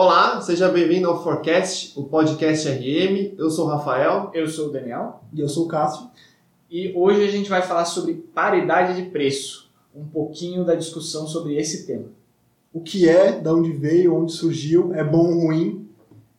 Olá, seja bem-vindo ao Forecast, o podcast RM. Eu sou o Rafael. Eu sou o Daniel. E eu sou o Cássio. E hoje a gente vai falar sobre paridade de preço. Um pouquinho da discussão sobre esse tema. O que é, de onde veio, onde surgiu, é bom ou ruim?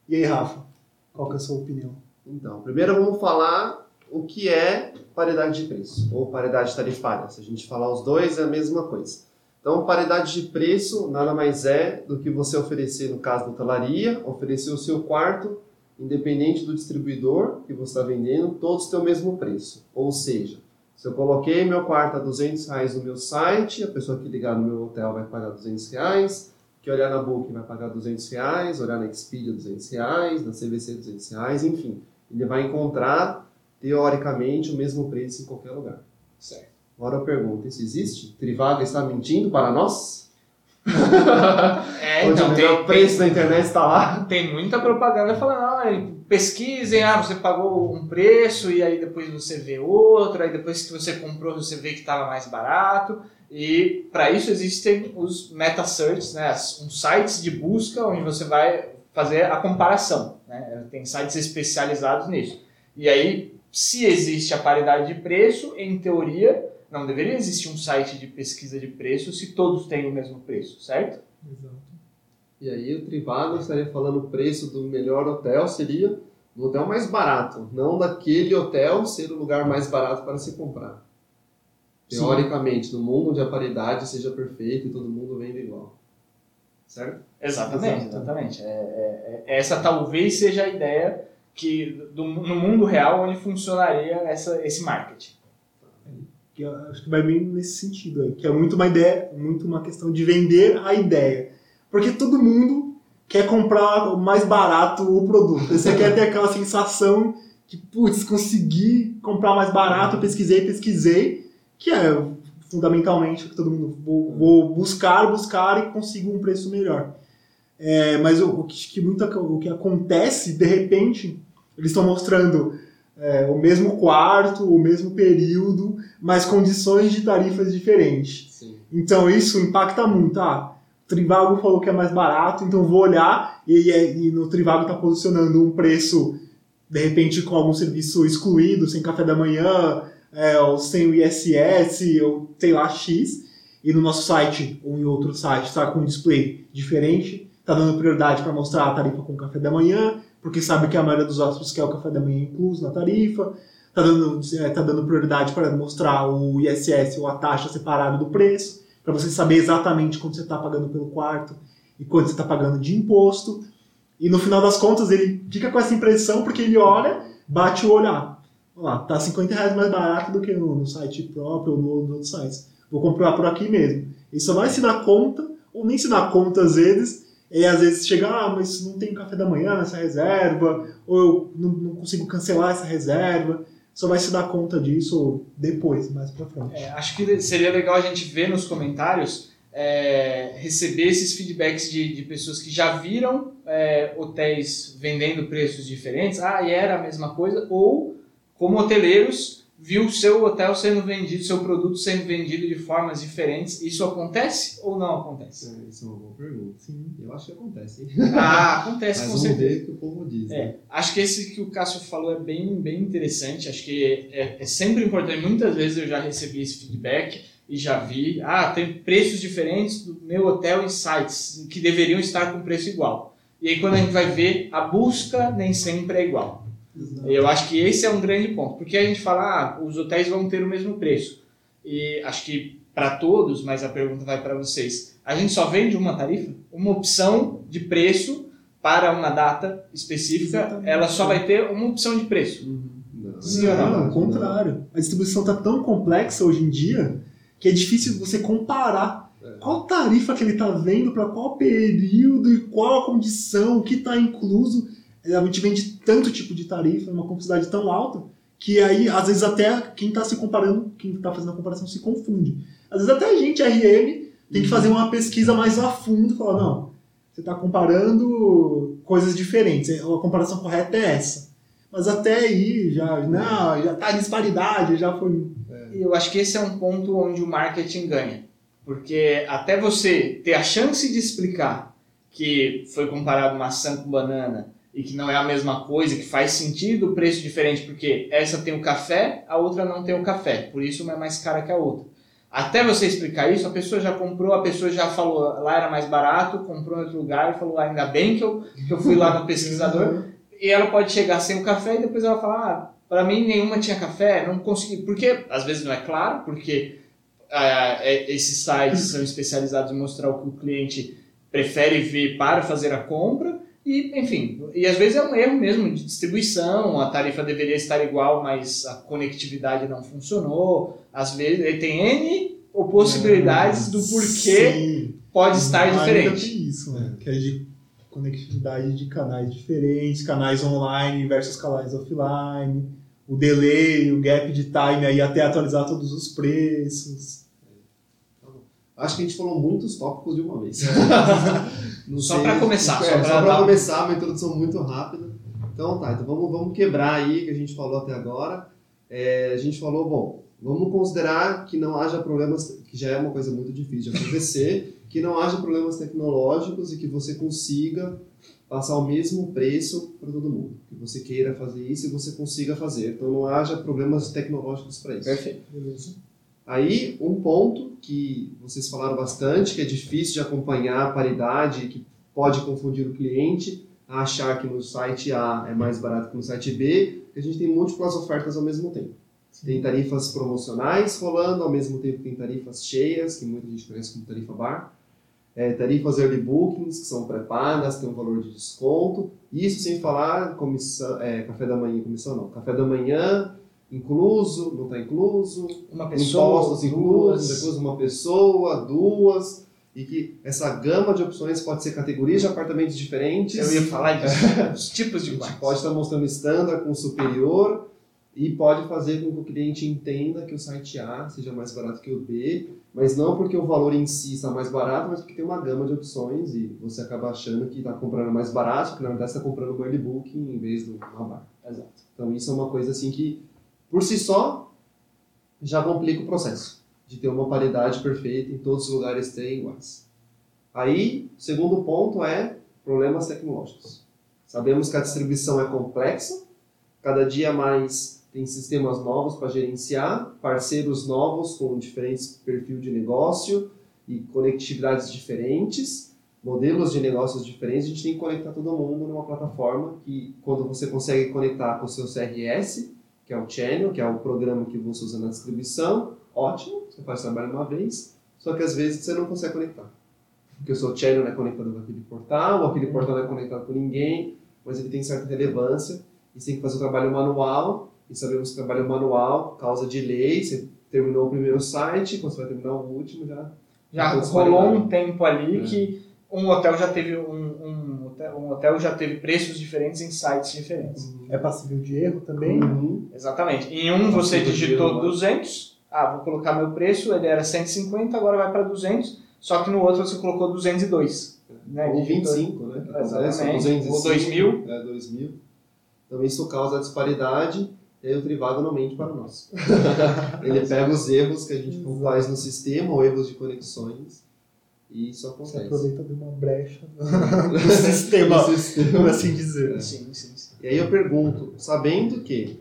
E aí, Rafa, qual que é a sua opinião? Então, primeiro vamos falar o que é paridade de preço ou paridade tarifária. Se a gente falar os dois, é a mesma coisa. Então, paridade de preço nada mais é do que você oferecer, no caso da hotelaria, oferecer o seu quarto, independente do distribuidor que você está vendendo, todos têm o mesmo preço. Ou seja, se eu coloquei meu quarto a 200 reais no meu site, a pessoa que ligar no meu hotel vai pagar 200 reais, que olhar na Booking vai pagar 200 reais, olhar na Expedia 200 reais, na CVC 200 reais, enfim. Ele vai encontrar, teoricamente, o mesmo preço em qualquer lugar. Certo. Agora eu pergunto, isso existe? Trivago está mentindo para nós? É, Onde então o tem, melhor preço da internet está lá? tem muita propaganda falando, ah, pesquisem, ah, você pagou um preço e aí depois você vê outro, aí depois que você comprou você vê que estava mais barato. E para isso existem os meta search, né, uns sites de busca onde você vai fazer a comparação. Né? Tem sites especializados nisso. E aí, se existe a paridade de preço, em teoria, não deveria existir um site de pesquisa de preço se todos têm o mesmo preço, certo? Exato. E aí o Trivago estaria falando o preço do melhor hotel seria do hotel mais barato, não daquele hotel ser o lugar mais barato para se comprar. Sim. Teoricamente, no mundo onde a paridade seja perfeita e todo mundo vende igual. Certo? Exatamente, exatamente. É, é- é- essa talvez seja a ideia que do- no mundo real onde funcionaria essa, esse marketing. Que eu acho que vai bem nesse sentido aí, que é muito uma ideia, muito uma questão de vender a ideia. Porque todo mundo quer comprar mais barato o produto. Você quer ter aquela sensação que, putz, consegui comprar mais barato, pesquisei, pesquisei, que é fundamentalmente que todo mundo vou, vou buscar, buscar e consigo um preço melhor. É, mas o, o que, que muita, o que acontece, de repente, eles estão mostrando é, o mesmo quarto, o mesmo período, mas condições de tarifas diferentes. Sim. Então isso impacta muito. Ah, o Trivago falou que é mais barato, então vou olhar e, e no Trivago está posicionando um preço, de repente, com algum serviço excluído, sem café da manhã, é, ou sem o ISS, ou sei lá, X. E no nosso site ou em outro site está com um display diferente, está dando prioridade para mostrar a tarifa com café da manhã, porque sabe que a maioria dos hóspedes quer o café da manhã incluso na tarifa. Está dando, é, tá dando prioridade para mostrar o ISS ou a taxa separado do preço, para você saber exatamente quanto você está pagando pelo quarto e quanto você está pagando de imposto. E no final das contas ele fica com essa impressão porque ele olha, bate o olho, ah, lá, tá 50 reais mais barato do que no, no site próprio ou no, nos outros sites. Vou comprar por aqui mesmo. Ele só vai se dar conta, ou nem se dá conta às vezes, e às vezes chega, ah, mas não tem café da manhã nessa reserva, ou eu não, não consigo cancelar essa reserva. Só vai se dar conta disso depois, mais pra frente. É, acho que seria legal a gente ver nos comentários, é, receber esses feedbacks de, de pessoas que já viram é, hotéis vendendo preços diferentes, ah, e era a mesma coisa, ou como hoteleiros viu o seu hotel sendo vendido, seu produto sendo vendido de formas diferentes. Isso acontece ou não acontece? É, isso é uma boa pergunta. Sim. Eu acho que acontece. Ah, acontece Mas com certeza. que o povo diz. né? É, acho que esse que o Cássio falou é bem, bem interessante. Acho que é, é sempre importante. Muitas vezes eu já recebi esse feedback e já vi. Ah, tem preços diferentes do meu hotel em sites que deveriam estar com preço igual. E aí quando a gente vai ver, a busca nem sempre é igual. Eu acho que esse é um grande ponto. Porque a gente fala, ah, os hotéis vão ter o mesmo preço. E acho que para todos, mas a pergunta vai para vocês. A gente só vende uma tarifa? Uma opção de preço para uma data específica, Exatamente. ela só vai ter uma opção de preço. Não. Sim ou não? Não, ao contrário. A distribuição está tão complexa hoje em dia que é difícil você comparar É. qual tarifa que ele está vendo para qual período e qual a condição, o que está incluso. É, A gente vende tanto tipo de tarifa, uma complexidade tão alta, que aí, às vezes, até quem está se comparando, quem está fazendo a comparação se confunde. Às vezes, até a gente, RM, tem que fazer uma pesquisa mais a fundo e falar: não, você está comparando coisas diferentes, a comparação correta é essa. Mas até aí já, não, já tá disparidade, já foi. E eu acho que esse é um ponto onde o marketing ganha. Porque até você ter a chance de explicar que foi comparado maçã com banana e que não é a mesma coisa, que faz sentido o preço diferente, porque essa tem o café, a outra não tem o café, por isso uma é mais cara que a outra. Até você explicar isso, a pessoa já comprou, a pessoa já falou, lá era mais barato, comprou em outro lugar e falou, ainda bem que eu, que eu fui lá no pesquisador. e ela pode chegar sem o café e depois ela fala, ah, para mim nenhuma tinha café, não consegui. Porque às vezes não é claro, porque ah, é, esses sites são especializados em mostrar o que o cliente prefere ver para fazer a compra. E, enfim, e às vezes é um erro mesmo de distribuição, a tarifa deveria estar igual, mas a conectividade não funcionou. Às vezes ele tem N ou possibilidades do porquê Sim. pode estar Ainda diferente. tem isso, né? Que é de conectividade de canais diferentes, canais online versus canais offline, o delay, o gap de time aí até atualizar todos os preços. Acho que a gente falou muitos tópicos de uma vez. Não Só pra começar, é, só dar- começar, uma introdução muito rápida. Então tá, então vamos, vamos quebrar aí que a gente falou até agora. É, a gente falou, bom, vamos considerar que não haja problemas, que já é uma coisa muito difícil de acontecer, que não haja problemas tecnológicos e que você consiga passar o mesmo preço para todo mundo. Que você queira fazer isso e você consiga fazer. Então não haja problemas tecnológicos para isso. Perfeito. Beleza? Aí, um ponto que vocês falaram bastante, que é difícil de acompanhar a paridade, que pode confundir o cliente a achar que no site A é mais barato que no site B, que a gente tem múltiplas ofertas ao mesmo tempo. Tem tarifas promocionais rolando, ao mesmo tempo tem tarifas cheias, que muita gente conhece como tarifa bar. É, tarifas early bookings, que são pré-pagas, tem um valor de desconto. Isso sem falar comissão, é, café da manhã, comissão não, café da manhã incluso, não está incluso, Uma pessoa, impostos inclusos, duas. depois uma pessoa, duas, e que essa gama de opções pode ser categorias de apartamentos diferentes. Eu ia falar disso, os tipos de quartos. pode estar mostrando standard com superior e pode fazer com que o cliente entenda que o site A seja mais barato que o B, mas não porque o valor em si está mais barato, mas porque tem uma gama de opções e você acaba achando que está comprando mais barato, que na verdade está comprando um early booking em vez do uma bar. Exato. Então isso é uma coisa assim que, por si só, já complica o processo de ter uma paridade perfeita em todos os lugares serem iguais. Aí, o segundo ponto é problemas tecnológicos. Sabemos que a distribuição é complexa, cada dia mais tem sistemas novos para gerenciar, parceiros novos com diferentes perfil de negócio e conectividades diferentes, modelos de negócios diferentes. A gente tem que conectar todo mundo numa plataforma que, quando você consegue conectar com o seu CRS, que é o channel, que é o programa que você usa na distribuição, ótimo, você faz trabalho uma vez, só que às vezes você não consegue conectar. Porque o seu channel não é conectado com aquele portal, ou aquele portal não é conectado com ninguém, mas ele tem certa relevância, e você tem que fazer o trabalho manual, e sabemos que o trabalho manual causa delay, você terminou o primeiro site, quando você vai terminar o último já... Já Todos rolou um tempo ali É. que um hotel já teve um, um, hotel, um hotel já teve preços diferentes em sites diferentes. É passível de erro também? Uhum. Exatamente. Em um você digitou erro, né? 200, ah, vou colocar meu preço, ele era 150, agora vai para 200, só que no outro você colocou 202. Né? Ou Digitou- 25, né? Exatamente. 205, Ou 2000. É, 2000. Então isso causa a disparidade e aí o Trivago não mente para nós. Ele pega os erros que a gente faz no sistema ou erros de conexões e isso Você acontece. aproveita de uma brecha no sistema, No sistema. por assim dizer. Sim, sim, sim. E aí eu pergunto, sabendo que,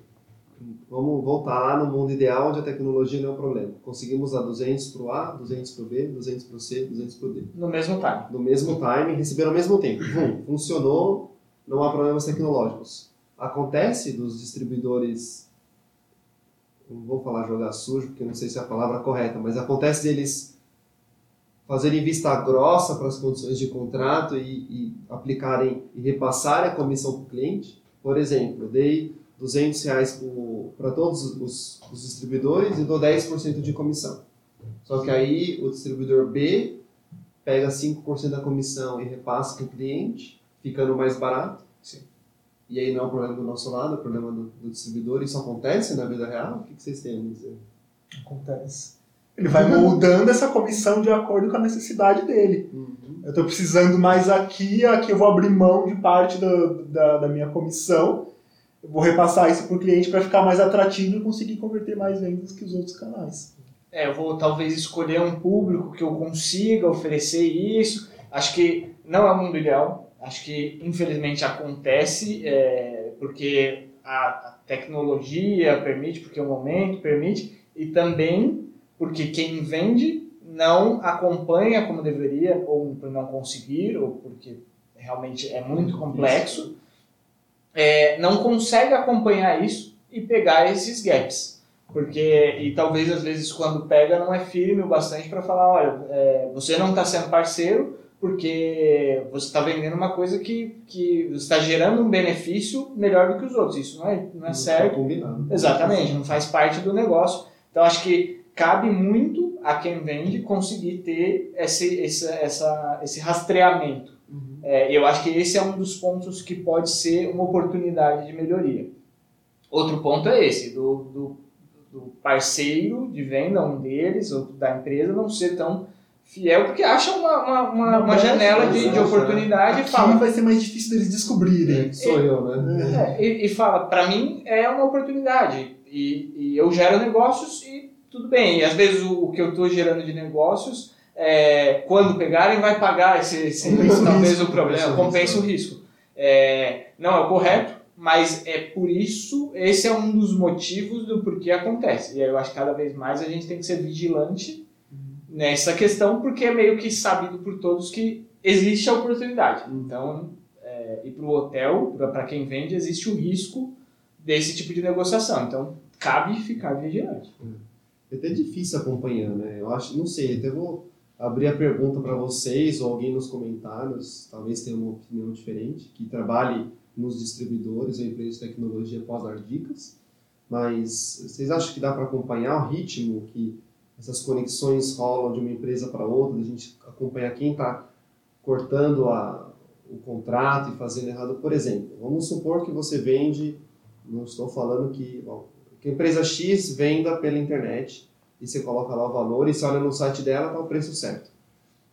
vamos voltar lá no mundo ideal onde a tecnologia não é um problema. Conseguimos dar 200 para o A, 200 para o B, 200 para o C, 200 para o D. No mesmo time. no mesmo time, receberam ao mesmo tempo. Vum, funcionou, não há problemas tecnológicos. Acontece dos distribuidores, não vou falar jogar sujo, porque não sei se é a palavra correta, mas acontece deles fazerem vista grossa para as condições de contrato e, e aplicarem e repassarem a comissão para o cliente. Por exemplo, eu dei 200 reais para todos os, os distribuidores e dou 10% de comissão. Só que aí o distribuidor B pega 5% da comissão e repassa para o cliente, ficando mais barato. Sim. E aí não é um problema do nosso lado, é um problema do, do distribuidor. Isso acontece na vida real? O que, que vocês têm a dizer? Acontece. Ele vai moldando essa comissão de acordo com a necessidade dele. Eu estou precisando mais aqui, aqui eu vou abrir mão de parte da, da, da minha comissão. Eu vou repassar isso para o cliente para ficar mais atrativo e conseguir converter mais vendas que os outros canais. É, eu vou talvez escolher um público que eu consiga oferecer isso. Acho que não é o mundo ideal. Acho que infelizmente acontece é, porque a, a tecnologia permite, porque o momento permite, e também porque quem vende não acompanha como deveria, ou por não conseguir, ou porque realmente é muito complexo, é, não consegue acompanhar isso e pegar esses gaps. Porque, e talvez às vezes quando pega não é firme o bastante para falar: olha, é, você não está sendo parceiro porque você está vendendo uma coisa que, que está gerando um benefício melhor do que os outros. Isso não é, não é não certo. Tá Exatamente, não faz parte do negócio. Então acho que cabe muito a quem vende conseguir ter esse, esse, essa, esse rastreamento. Uhum. É, eu acho que esse é um dos pontos que pode ser uma oportunidade de melhoria. Outro ponto é esse, do, do, do parceiro de venda, um deles, ou da empresa, não ser tão fiel, porque acha uma, uma, uma, uma janela de, de oportunidade Aqui e fala. vai ser mais difícil deles descobrirem. É, sou eu, né? É, e, e fala, para mim é uma oportunidade. E, e eu gero negócios e tudo bem. E às vezes o, o que eu estou gerando de negócios, é, quando pegarem, vai pagar esse, esse talvez risco, o problema, compensa o risco. É, não é o correto, mas é por isso, esse é um dos motivos do porquê acontece. E eu acho que cada vez mais a gente tem que ser vigilante nessa questão, porque é meio que sabido por todos que existe a oportunidade. Então, é, e para o hotel, para quem vende, existe o risco desse tipo de negociação. Então, cabe ficar vigilante. É até difícil acompanhar, né? Eu acho, não sei, até vou abrir a pergunta para vocês ou alguém nos comentários, talvez tenha uma opinião diferente, que trabalhe nos distribuidores ou empresas de tecnologia possa dar dicas, mas vocês acham que dá para acompanhar o ritmo que essas conexões rolam de uma empresa para outra, a gente acompanhar quem está cortando a, o contrato e fazendo errado. Por exemplo, vamos supor que você vende, não estou falando que, bom, que a empresa X venda pela internet e você coloca lá o valor e você olha no site dela, está o preço certo.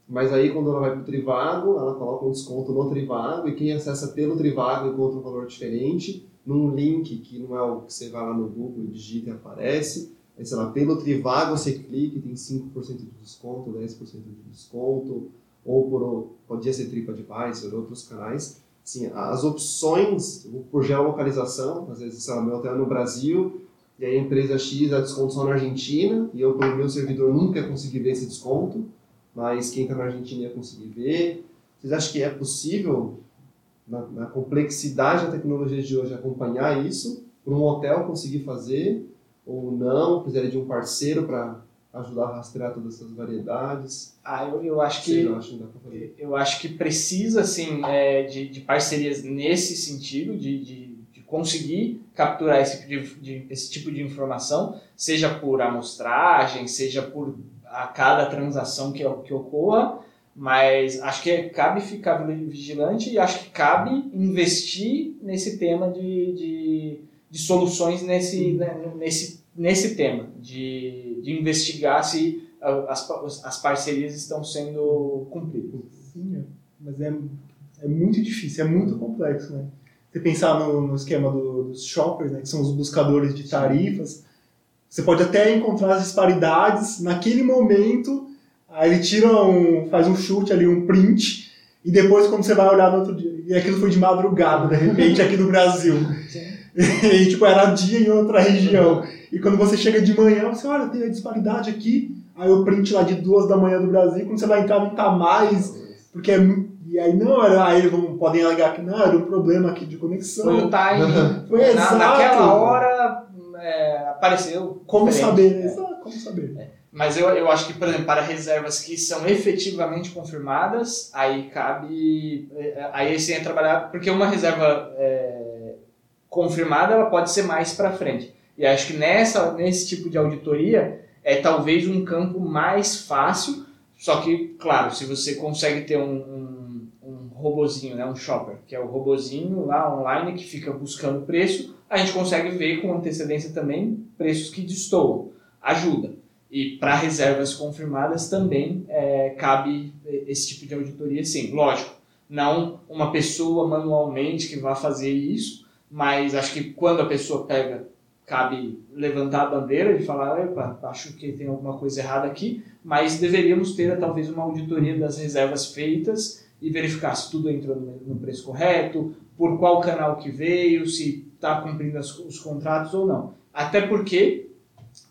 Mas aí quando ela vai para o Trivago, ela coloca um desconto no Trivago e quem acessa pelo Trivago encontra um valor diferente num link que não é o que você vai lá no Google e digita e aparece. Aí, sei lá, pelo Trivago você clica e tem 5% de desconto, 10% de desconto, ou por, podia ser TripAdvisor, outros canais. Sim, as opções por geolocalização, às vezes, sei lá, meu hotel é no Brasil, e aí a empresa X dá desconto só na Argentina, e eu, pelo meu servidor, nunca consegui ver esse desconto, mas quem está na Argentina ia conseguir ver. Vocês acham que é possível, na, na complexidade da tecnologia de hoje, acompanhar isso? Para um hotel conseguir fazer? Ou não? Precisaria de um parceiro para ajudar a rastrear todas essas variedades? Ah, eu, eu acho que eu acho, que precisa sim é, de, de parcerias nesse sentido de, de conseguir capturar esse tipo de, de, esse tipo de informação, seja por amostragem, seja por a cada transação que, que ocorra, mas acho que cabe ficar vigilante e acho que cabe investir nesse tema de, de, de soluções nesse, né, nesse, nesse tema, de, de investigar se as, as parcerias estão sendo cumpridas. Sim, é. mas é, é muito difícil, é muito complexo, né? Você pensar no, no esquema do, dos shoppers, né, que são os buscadores de tarifas, você pode até encontrar as disparidades naquele momento, aí ele tira um, faz um chute ali, um print, e depois quando você vai olhar no outro dia, e aquilo foi de madrugada, de repente, aqui no Brasil. e tipo, era dia em outra região. E quando você chega de manhã, você olha, tem a disparidade aqui, aí o print lá de duas da manhã do Brasil, quando você vai entrar não tá mais, porque é muito e aí não era, aí vão, podem alegar que não, era um problema aqui de conexão. Foi o time. Foi exato. naquela hora é, apareceu. Como saber, é. Exato, como saber. É. Mas eu, eu acho que, por exemplo, para reservas que são efetivamente confirmadas, aí cabe. É, aí você entra trabalhar. Porque uma reserva é, confirmada ela pode ser mais para frente. E acho que nessa, nesse tipo de auditoria é talvez um campo mais fácil. Só que, claro, se você consegue ter um robozinho, né, um shopper, que é o robozinho lá online que fica buscando preço, a gente consegue ver com antecedência também preços que destoam. Ajuda. E para reservas confirmadas também é, cabe esse tipo de auditoria, sim. Lógico, não uma pessoa manualmente que vai fazer isso, mas acho que quando a pessoa pega cabe levantar a bandeira de falar, Epa, acho que tem alguma coisa errada aqui, mas deveríamos ter talvez uma auditoria das reservas feitas e verificar se tudo entrou no preço correto, por qual canal que veio, se está cumprindo as, os contratos ou não. Até porque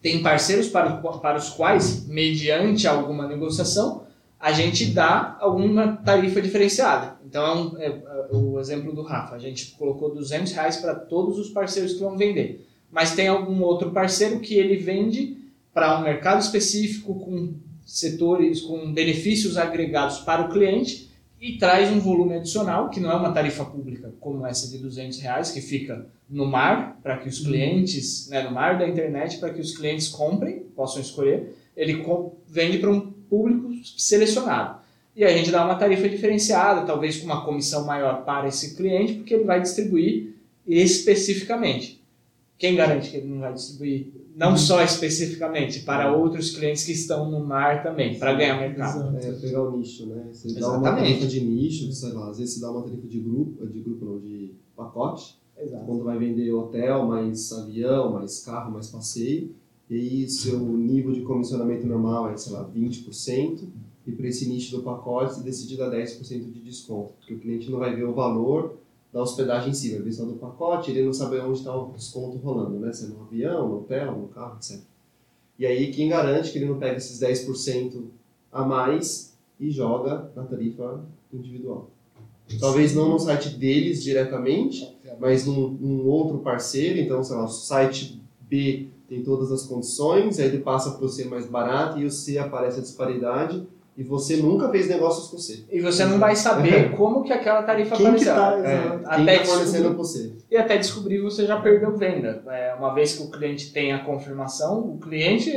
tem parceiros para, para os quais, mediante alguma negociação, a gente dá alguma tarifa diferenciada. Então, é, um, é, é o exemplo do Rafa, a gente colocou 200 reais para todos os parceiros que vão vender mas tem algum outro parceiro que ele vende para um mercado específico com setores com benefícios agregados para o cliente e traz um volume adicional que não é uma tarifa pública como essa de 200 reais que fica no mar para que os uhum. clientes né, no mar da internet para que os clientes comprem possam escolher. Ele vende para um público selecionado. E a gente dá uma tarifa diferenciada talvez com uma comissão maior para esse cliente porque ele vai distribuir especificamente. Quem garante que ele não vai distribuir não uhum. só especificamente para outros clientes que estão no mar também, para ganhar mercado? É, pegar o nicho, né? Você Exatamente. dá uma tarifa de nicho, sei lá, às vezes você dá uma tarifa de grupo, de grupo não, de pacote, Exato. quando vai vender hotel, mais avião, mais carro, mais passeio, e aí seu nível de comissionamento normal é, sei lá, 20%, e para esse nicho do pacote você decide dar 10% de desconto, porque o cliente não vai ver o valor da hospedagem em si, vai ver só do pacote, ele não sabe onde está o desconto rolando, né? Se é no avião, no hotel, no carro, etc. E aí quem garante que ele não pega esses 10% a mais e joga na tarifa individual. Talvez não no site deles diretamente, mas num, num outro parceiro, então, sei lá, o site B tem todas as condições, aí ele passa para o C mais barato e o C aparece a disparidade, e você nunca fez negócios com você. E você não vai saber é. como que aquela tarifa quem apareceu. Que tá, é, até está fornecendo você. E até descobrir você já perdeu venda. É, uma vez que o cliente tem a confirmação, o cliente,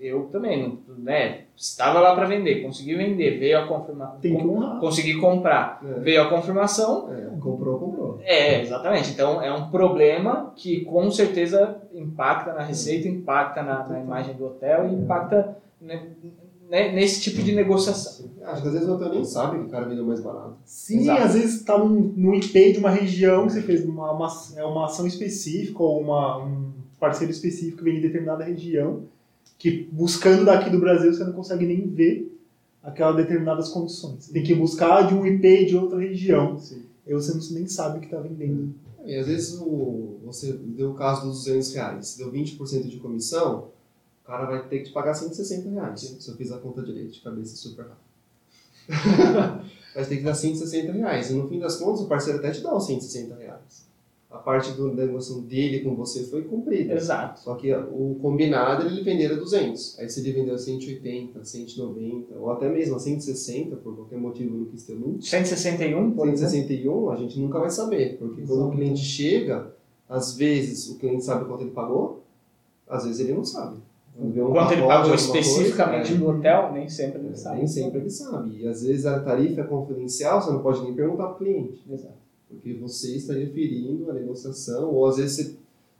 eu também, né, estava lá para vender, consegui vender, veio a confirmação, tem que honrar. consegui comprar, é. veio a confirmação. É, comprou, comprou. É, exatamente. Então é um problema que com certeza impacta na receita, impacta na, na imagem do hotel e impacta né, né, nesse tipo de negociação. Acho que às vezes o hotel nem sabe que o cara vendeu mais barato. Sim, Exato. às vezes está no IP de uma região que você fez uma, uma, é uma ação específica ou uma, um parceiro específico que vem de determinada região, que buscando daqui do Brasil você não consegue nem ver aquelas determinadas condições. Você tem que buscar de um IP de outra região. Sim. E você não, nem sabe o que está vendendo. E às vezes o, você deu o caso dos 200 reais, deu 20% de comissão, cara vai ter que te pagar 160 reais. Se eu fiz a conta direito, de cabeça super rápido. vai ter que dar 160 reais. E no fim das contas, o parceiro até te dá os 160 reais. A parte do, da negociação dele com você foi cumprida. Exato. Só que o combinado ele venderam 200. Aí se ele vendeu a 180, 190, ou até mesmo a 160, por qualquer motivo não quis ter lucro. 161, por 161, a gente nunca vai saber. Porque Exato. quando o cliente chega, às vezes o cliente sabe quanto ele pagou, às vezes ele não sabe. Quanto ele pagou especificamente no hotel, nem sempre ele sabe. Nem sempre ele sabe. E às vezes a tarifa é confidencial, você não pode nem perguntar para o cliente. Exato. Porque você está referindo a negociação, ou às vezes você,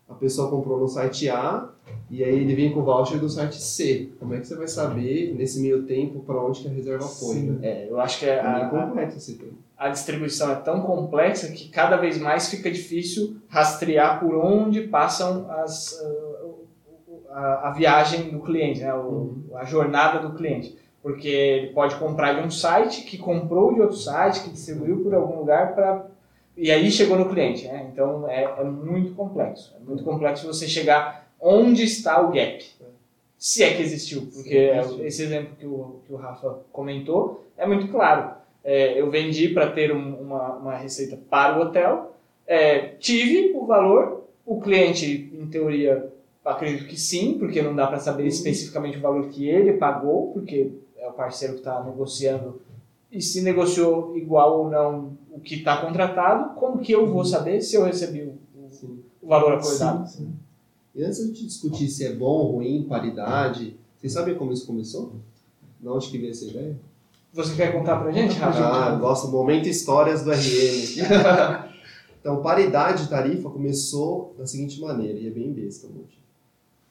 a pessoa comprou no site A e aí ele vem com o voucher do site C. Como é que você vai saber, nesse meio tempo, para onde que a reserva foi? Né? É, eu acho que é, é a, complexo esse tempo. a distribuição é tão complexa que cada vez mais fica difícil rastrear por onde passam as. Uh, a, a viagem do cliente, né? O, uhum. a jornada do cliente. Porque ele pode comprar de um site que comprou de outro site, que distribuiu por algum lugar para e aí chegou no cliente. Né? Então é, é, muito complexo. É muito complexo você chegar onde está o gap. Se é que existiu. Porque é esse exemplo que o, que o Rafa comentou é muito claro. É, eu vendi para ter um, uma, uma receita para o hotel, é, tive o valor, o cliente, em teoria, Acredito que sim, porque não dá para saber especificamente o valor que ele pagou, porque é o parceiro que está negociando. E se negociou igual ou não o que está contratado, como que eu vou saber se eu recebi o, o valor acordado? Sim, sim. E antes de discutir se é bom, ruim, paridade, vocês sabem como isso começou? De onde que veio essa ideia? Você quer contar pra gente, Rafa? Ah, gosto momento histórias do RM. então, paridade de tarifa começou da seguinte maneira, e é bem besta hoje.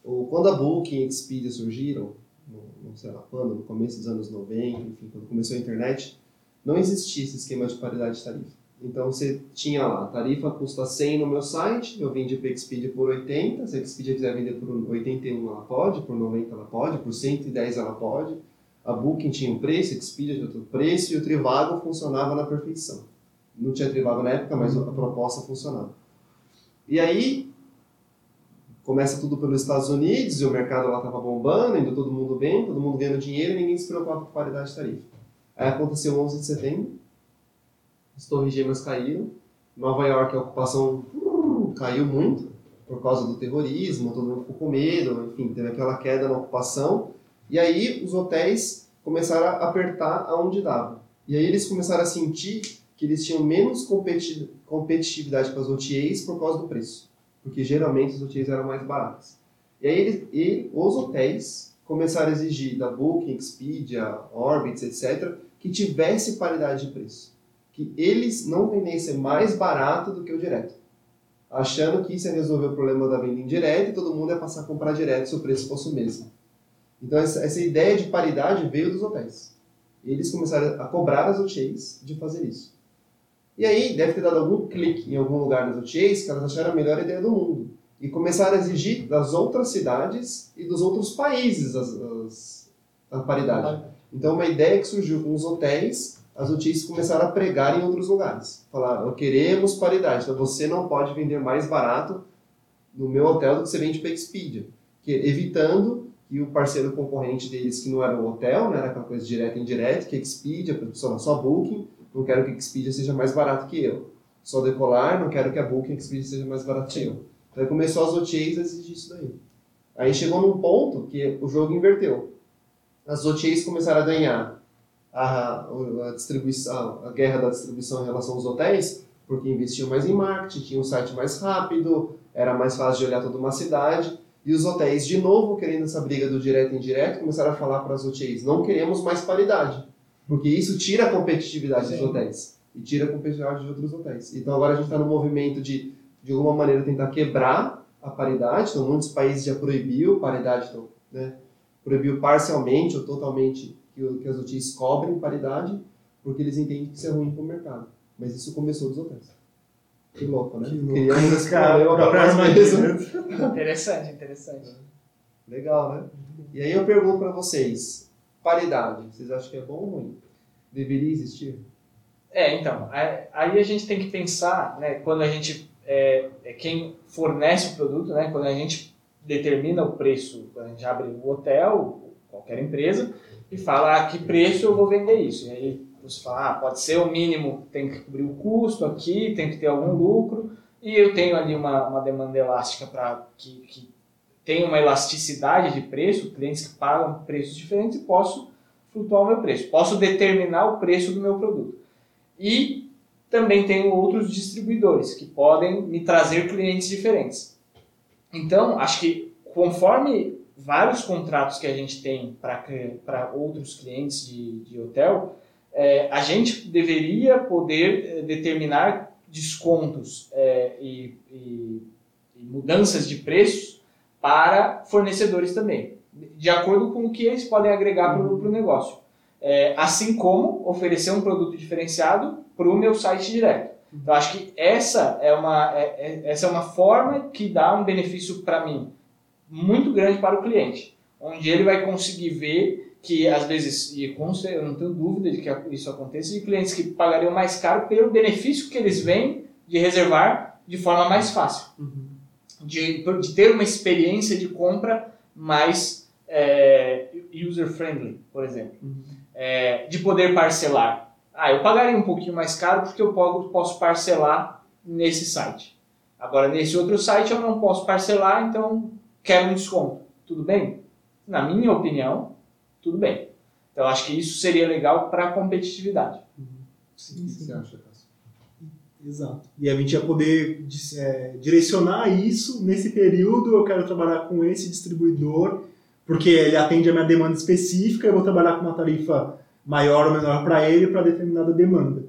Ou quando a Booking e a Expedia surgiram, no, sei lá quando, no começo dos anos 90, enfim, quando começou a internet, não existia esse esquema de paridade de tarifa. Então você tinha lá, a tarifa custa 100 no meu site, eu vendi para Expedia por 80, se a Expedia quiser vender por 81 ela pode, por 90 ela pode, por 110 ela pode. A Booking tinha um preço, a Expedia tinha outro preço e o Trivago funcionava na perfeição. Não tinha Trivago na época, mas a proposta funcionava. E aí começa tudo pelos Estados Unidos e o mercado lá estava bombando, indo todo mundo bem, todo mundo ganhando dinheiro e ninguém se preocupava com qualidade de tarifa. Aí aconteceu o 11 de setembro, as torres gêmeas caíram, Nova York a ocupação uh, caiu muito por causa do terrorismo, todo mundo ficou com medo, enfim, teve aquela queda na ocupação, e aí os hotéis começaram a apertar aonde dava. E aí eles começaram a sentir que eles tinham menos competi competitividade com as OTAs por causa do preço, porque geralmente as OTAs eram mais baratas. E aí eles, e os hotéis começaram a exigir da Booking, Expedia, Orbitz, etc., que tivesse paridade de preço que eles não vendessem mais barato do que o direto. Achando que isso ia resolver o problema da venda indireta e todo mundo ia passar a comprar direto se o preço fosse o mesmo. Então essa, essa ideia de paridade veio dos hotéis. Eles começaram a cobrar as OTAs de fazer isso. E aí deve ter dado algum clique em algum lugar das OTAs que elas acharam a melhor ideia do mundo. E começaram a exigir das outras cidades e dos outros países as, as, a paridade. Então uma ideia que surgiu com os hotéis as notícias começaram a pregar em outros lugares. Falaram, queremos paridade, então você não pode vender mais barato no meu hotel do que você vende para Expedia. Que, evitando que o parceiro concorrente deles, que não era o hotel, né, era aquela coisa direta e indireta, que Expedia, só, só Booking, não quero que Expedia seja mais barato que eu. Só decolar, não quero que a Booking Expedia seja mais barato que eu. Então começou as OTAs a exigir isso daí. Aí chegou num ponto que o jogo inverteu. As OTAs começaram a ganhar a, a, distribuição, a guerra da distribuição em relação aos hotéis, porque investiam mais em marketing, tinha um site mais rápido, era mais fácil de olhar toda uma cidade. E os hotéis, de novo, querendo essa briga do direto e indireto, começaram a falar para as OTAs: não queremos mais paridade, porque isso tira a competitividade Sim. dos hotéis e tira a competitividade de outros hotéis. Então agora a gente está no movimento de, de alguma maneira, tentar quebrar a paridade. Então, muitos países já proibiu paridade, então, né, proibiu parcialmente ou totalmente que, que as OTAs cobrem paridade, porque eles entendem que isso é ruim para o mercado. Mas isso começou dos hotéis. Que louco, né? Que Criamos esse problema para nós mesmos. Interessante, interessante. Legal, né? E aí eu pergunto para vocês, paridade, vocês acham que é bom ou ruim? Deveria existir? É, então, aí a gente tem que pensar, né, quando a gente, é, é quem fornece o produto, né, quando a gente determina o preço, quando a gente abre o hotel, qualquer empresa, e fala ah, que preço eu vou vender isso. E aí você fala, ah, pode ser o mínimo, tem que cobrir o custo aqui, tem que ter algum lucro, e eu tenho ali uma, uma demanda elástica para que, que tem uma elasticidade de preço, clientes que pagam preços diferentes e posso flutuar o meu preço. Posso determinar o preço do meu produto. E também tenho outros distribuidores que podem me trazer clientes diferentes. Então, acho que conforme vários contratos que a gente tem para outros clientes de, de hotel, é, a gente deveria poder é, determinar descontos é, e, e, e, mudanças de preços para fornecedores também, de acordo com o que eles podem agregar para o negócio. É, assim como oferecer um produto diferenciado para o meu site direto. Então, acho que essa é uma, é, é, essa é uma forma que dá um benefício para mim muito grande para o cliente, onde ele vai conseguir ver que às vezes, e eu não tenho dúvida de que isso aconteça, de clientes que pagariam mais caro pelo benefício que eles veem de reservar de forma mais fácil, uhum. De, de ter uma experiência de compra mais é, user-friendly, por exemplo, uhum. é, de poder parcelar. Ah, eu pagaria um pouquinho mais caro porque eu posso parcelar nesse site. Agora, nesse outro site eu não posso parcelar, então quero um desconto. Tudo bem? Na minha opinião, tudo bem. Então, acho que isso seria legal para a competitividade. Uhum. Sim, sim. Você acha, Exato. E a gente ia poder é, direcionar isso nesse período. Eu quero trabalhar com esse distribuidor, porque ele atende a minha demanda específica. Eu vou trabalhar com uma tarifa maior ou menor para ele para determinada demanda.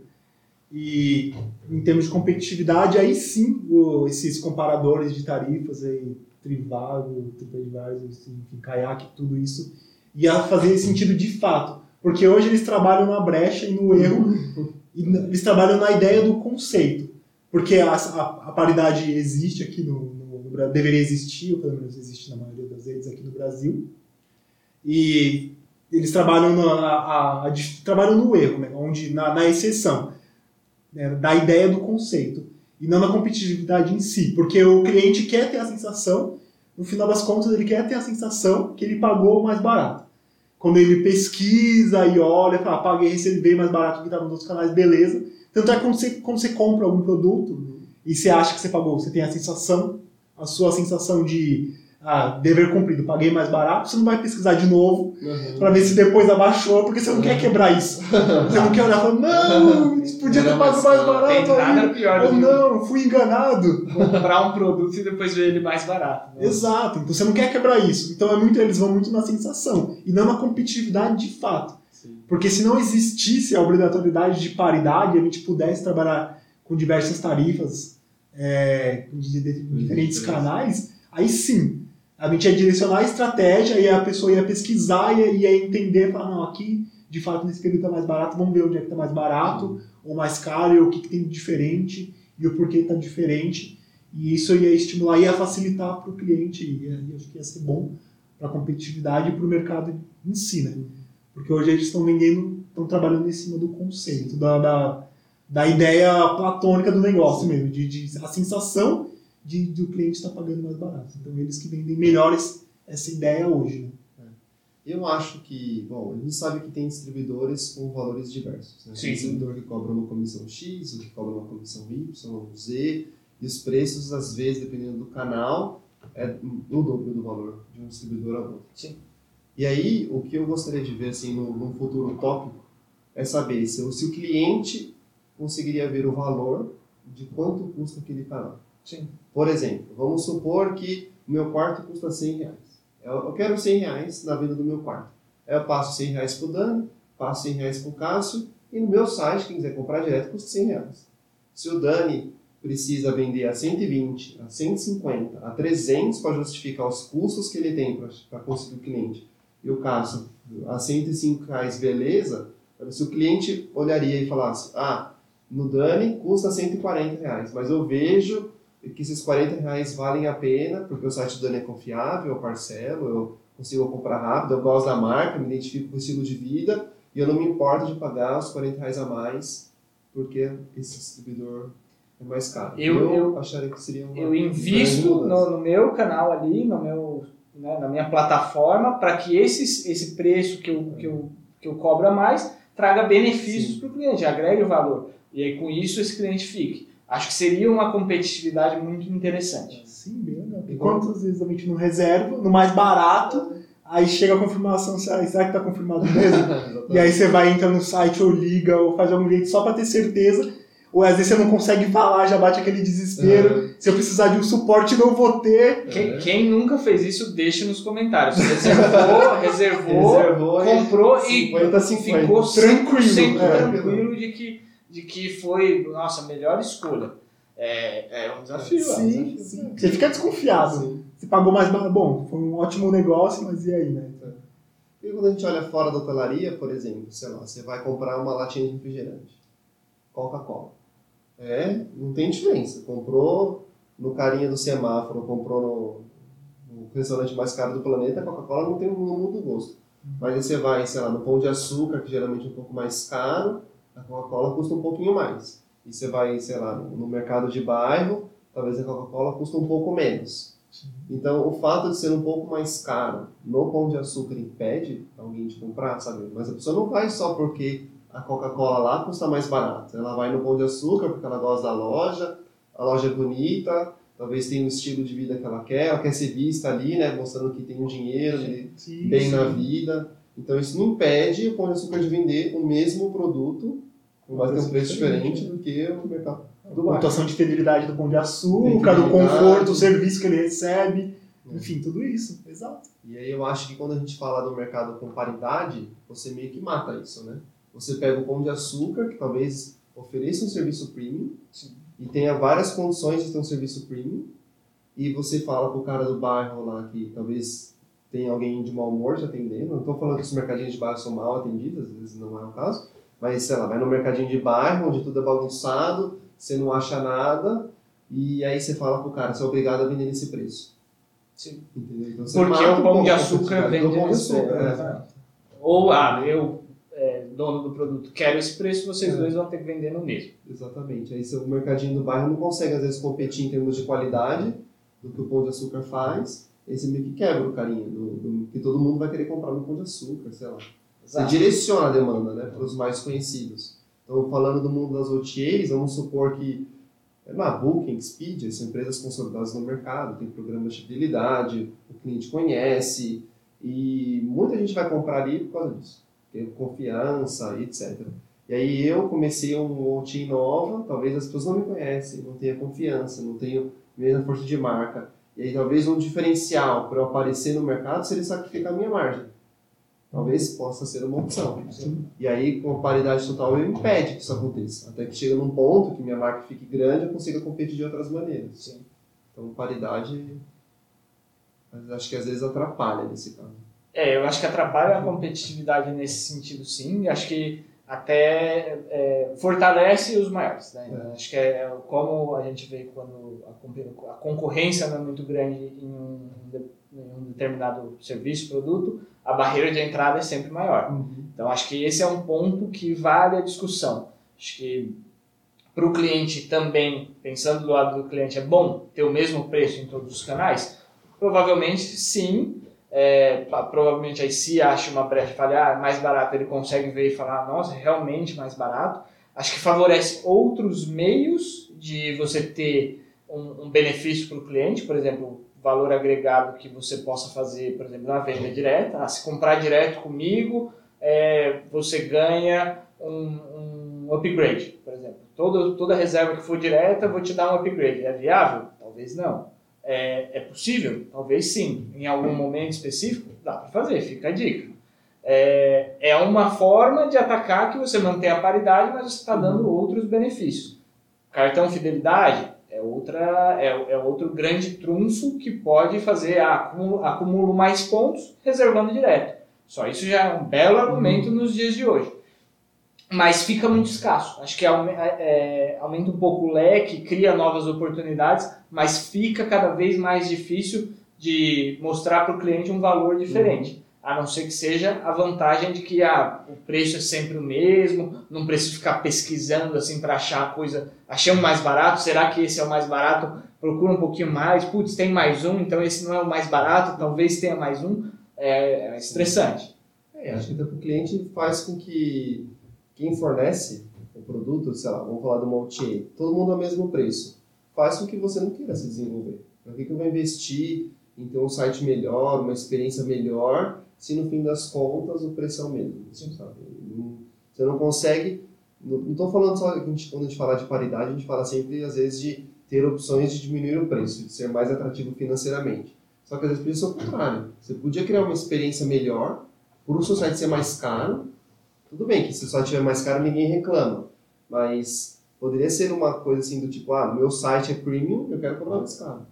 E em termos de competitividade, aí sim, o, esses comparadores de tarifas aí, Trivago, TripAdvisor, enfim, Kayak, tudo isso, ia fazer sentido de fato. Porque hoje eles trabalham na brecha e no erro eles trabalham na ideia do conceito. Porque a, a, a paridade existe aqui no, no, no deveria existir, ou pelo menos existe na maioria das vezes aqui no Brasil. E eles trabalham, na, a, a- trabalham no erro, né? onde, na, na exceção, né? da ideia do conceito, e não na competitividade em si. Porque o cliente quer ter a sensação, no final das contas, ele quer ter a sensação que ele pagou mais barato. Quando ele pesquisa e olha, fala, "Ah, paguei, recebi mais barato do que estava nos outros canais, beleza. Tanto é que quando você, quando você compra algum produto e você acha que você pagou, você tem a sensação, a sua sensação de ah, dever cumprido, paguei mais barato, você não vai pesquisar de novo para ver se depois abaixou, porque você não quer quebrar isso. Você não quer olhar e falar, não, podia ter pago mais barato aí. pior Ou não, fui enganado. comprar um produto e depois ver ele mais barato. né? Exato, então você não quer quebrar isso. Então é muito, eles vão muito na sensação e não na competitividade de fato. Sim. Porque se não existisse a obrigatoriedade de paridade, a gente pudesse trabalhar com diversas tarifas é, de diferentes canais, aí sim, a gente ia direcionar a estratégia e a pessoa ia pesquisar e ia, entender, falar, não, aqui de fato nesse período está mais barato, vamos ver onde é que está mais barato ou mais caro e o que, que tem de diferente e o porquê está diferente. E isso ia estimular, ia facilitar para o cliente e e acho que ia ser bom para a competitividade e para o mercado em si, né? Porque hoje eles estão vendendo, estão trabalhando em cima do conceito, da, da, da ideia platônica do negócio mesmo, de, de a sensação de, de o cliente estar pagando mais barato. Então eles que vendem melhores essa ideia hoje, né? Eu acho que, bom, a gente sabe que tem distribuidores com valores diversos. Né? Sim. Tem distribuidor que cobra uma comissão X, outro que cobra uma comissão Y, Z, e os preços, às vezes, dependendo do canal, é o dobro do valor de um distribuidor a outro. Sim. E aí, o que eu gostaria de ver, assim, no, num futuro utópico, é saber se, o- se o cliente conseguiria ver o valor de quanto custa aquele canal. Sim. Por exemplo, vamos supor que o meu quarto custa 100 reais. Eu, eu quero 100 reais na venda do meu quarto. Eu passo 100 reais pro Dani, passo 100 reais pro Cássio, e no meu site, quem quiser comprar direto, custa 100 reais. Se o Dani precisa vender a 120, a 150, a 300 para justificar os custos que ele tem para conseguir o cliente, e o Cássio a 105 reais, beleza, se o cliente olharia e falasse, ah, no Dani custa 140 reais, mas eu vejo que esses 40 reais valem a pena, porque o site do Dani é confiável, eu parcelo, eu consigo comprar rápido, eu gosto da marca, me identifico com o estilo de vida, e eu não me importo de pagar os 40 reais a mais, porque esse distribuidor é mais caro. Eu- eu- acharia que seria uma Eu invisto no, no meu canal ali, no meu, né, na minha plataforma, para que esses, esse preço que eu, que, eu, que eu cobro a mais traga benefícios para o cliente, agregue valor. E aí com isso esse cliente fique. Acho que seria uma competitividade muito interessante. Sim, bem legal. E quantas vezes a gente não reserva, no mais barato, aí chega a confirmação, será será que está confirmado mesmo? E aí você vai, entra no site ou liga ou faz algum jeito só para ter certeza. Ou às vezes você não consegue falar, já bate aquele desespero. Se eu precisar de um suporte, não vou ter. Quem, quem nunca fez isso, deixa nos comentários. Reservou, reservou, Reservou comprou e 50, 50. ficou Tranquilo, 100% é. tranquilo de que, de que foi, nossa, a melhor escolha. É, é um desafio. é um Sim, desafio. sim. Você fica desconfiado. Sim. Você pagou mais. Bom, foi um ótimo negócio, mas e aí, né? E quando a gente olha fora da hotelaria, por exemplo, sei lá, você vai comprar uma latinha de refrigerante, Coca-Cola. É, não tem diferença. Comprou no carinha do semáforo, comprou no, no restaurante mais caro do planeta, a Coca-Cola não, tem, não muda o gosto. Mas aí você vai, sei lá, no Pão de Açúcar, que geralmente é um pouco mais caro, a Coca-Cola custa um pouquinho mais. E você vai, sei lá, no, mercado de bairro, talvez a Coca-Cola custa um pouco menos. Então, o fato de ser um pouco mais caro no Pão de Açúcar impede alguém de comprar, sabe? Mas a pessoa não vai só porque a Coca-Cola lá custa mais barato. Ela vai no Pão de Açúcar porque ela gosta da loja, a loja é bonita, talvez tenha um estilo de vida que ela quer, ela quer ser vista ali, né? Mostrando que tem um dinheiro, Sim, bem sim. na vida. Então, isso não impede o Pão de Açúcar de vender o mesmo produto, vai ter um preço diferente do que o mercado do bairro. Pontuação de fidelidade do Pão de Açúcar, do conforto, o serviço que ele recebe. Enfim, tudo isso. Exato. E aí eu acho que quando a gente fala do mercado com paridade, você meio que mata isso, né? Você pega o pão de açúcar, que talvez ofereça um serviço premium, e tenha várias condições de ter um serviço premium, e você fala pro cara do bairro lá que talvez tenha alguém de mau humor te atendendo, não estou falando que os mercadinhos de bairro são mal atendidos, às vezes não é o caso, Mas, sei lá, vai no mercadinho de bairro, onde tudo é bagunçado, você não acha nada, e aí você fala pro cara, você é obrigado a vender nesse preço. Sim. Entendeu? Então, Porque o pão de açúcar vende do pão de nesse açúcar. preço. é. Ou, ah, eu, é, dono do produto, quero esse preço, vocês É. dois vão ter que vender no mesmo. Exatamente. Aí seu mercadinho do bairro não consegue, às vezes, competir em termos de qualidade do que o pão de açúcar faz. Você meio que quebra o carinha, do, do- que todo mundo vai querer comprar no pão de açúcar, sei lá. Você Exato. direciona a demanda né, para os mais conhecidos. Então, falando do mundo das OTAs, vamos supor que é lá, Booking, Expedia, são empresas consolidadas no mercado, tem programas de fidelidade, o cliente conhece, e muita gente vai comprar ali por causa disso. Tem confiança, etc. E aí eu comecei um OTA nova, talvez as pessoas não me conhecem, não tenham confiança, não tenham a mesma força de marca. E aí talvez um diferencial para eu aparecer no mercado seria sacrificar a minha margem. Talvez possa ser uma opção. E aí, com a paridade total, eu impede que isso aconteça. Até que chega num ponto que minha marca fique grande, eu consiga competir de outras maneiras. Sim. Então, paridade, acho que às vezes atrapalha nesse caso. É, eu acho que atrapalha a competitividade nesse sentido, sim. Acho que até é, fortalece os maiores. Né? É. Acho que é como a gente vê quando a, a concorrência não é muito grande em um, em um determinado serviço, produto, a barreira de entrada é sempre maior. Então, acho que esse é um ponto que vale a discussão. Acho que para o cliente também, pensando do lado do cliente, é bom ter o mesmo preço em todos os canais? Provavelmente sim. É, provavelmente aí se acha uma brecha fala, ah, mais barato, ele consegue ver e falar, nossa, é realmente mais barato. Acho que favorece outros meios de você ter um, um benefício para o cliente, por exemplo, valor agregado que você possa fazer, por exemplo, na venda direta. Ah, se comprar direto comigo, é, você ganha um, um upgrade, por exemplo. Toda, toda reserva que for direta, vou te dar um upgrade. É viável? Talvez não. É, é possível? Talvez sim. Em algum momento específico, dá para fazer, fica a dica. É, é uma forma de atacar que você mantém a paridade, mas você está dando outros benefícios. Cartão fidelidade é, outra, é, é outro grande trunfo que pode fazer, acumulo, acumulo mais pontos reservando direto. Só isso já é um belo argumento nos dias de hoje. Mas fica muito escasso. Acho que aume- é, aumenta um pouco o leque, cria novas oportunidades, mas fica cada vez mais difícil de mostrar para o cliente um valor diferente. A não ser que seja a vantagem de que ah, o preço é sempre o mesmo, não preciso ficar pesquisando assim para achar a coisa. Achei um mais barato, será que esse é o mais barato? Procura um pouquinho mais, putz, tem mais um, então esse não é o mais barato, talvez tenha mais um. É, é estressante. É, acho que o cliente faz com que quem fornece o produto, sei lá, vamos falar do OTA, todo mundo ao mesmo preço, faz com que você não queira se desenvolver. Para que, que eu vou investir em ter um site melhor, uma experiência melhor, se no fim das contas o preço é o mesmo? Sabe? Não- Você não consegue. Não estou falando só que a gente, quando a gente fala de paridade, a gente fala sempre, às vezes, de ter opções de diminuir o preço, de ser mais atrativo financeiramente. Só que às vezes ser o contrário. Você podia criar uma experiência melhor, por o seu site ser mais caro, tudo bem que se o site estiver mais caro ninguém reclama, mas poderia ser uma coisa assim do tipo, ah, meu site é premium, eu quero cobrar mais caro.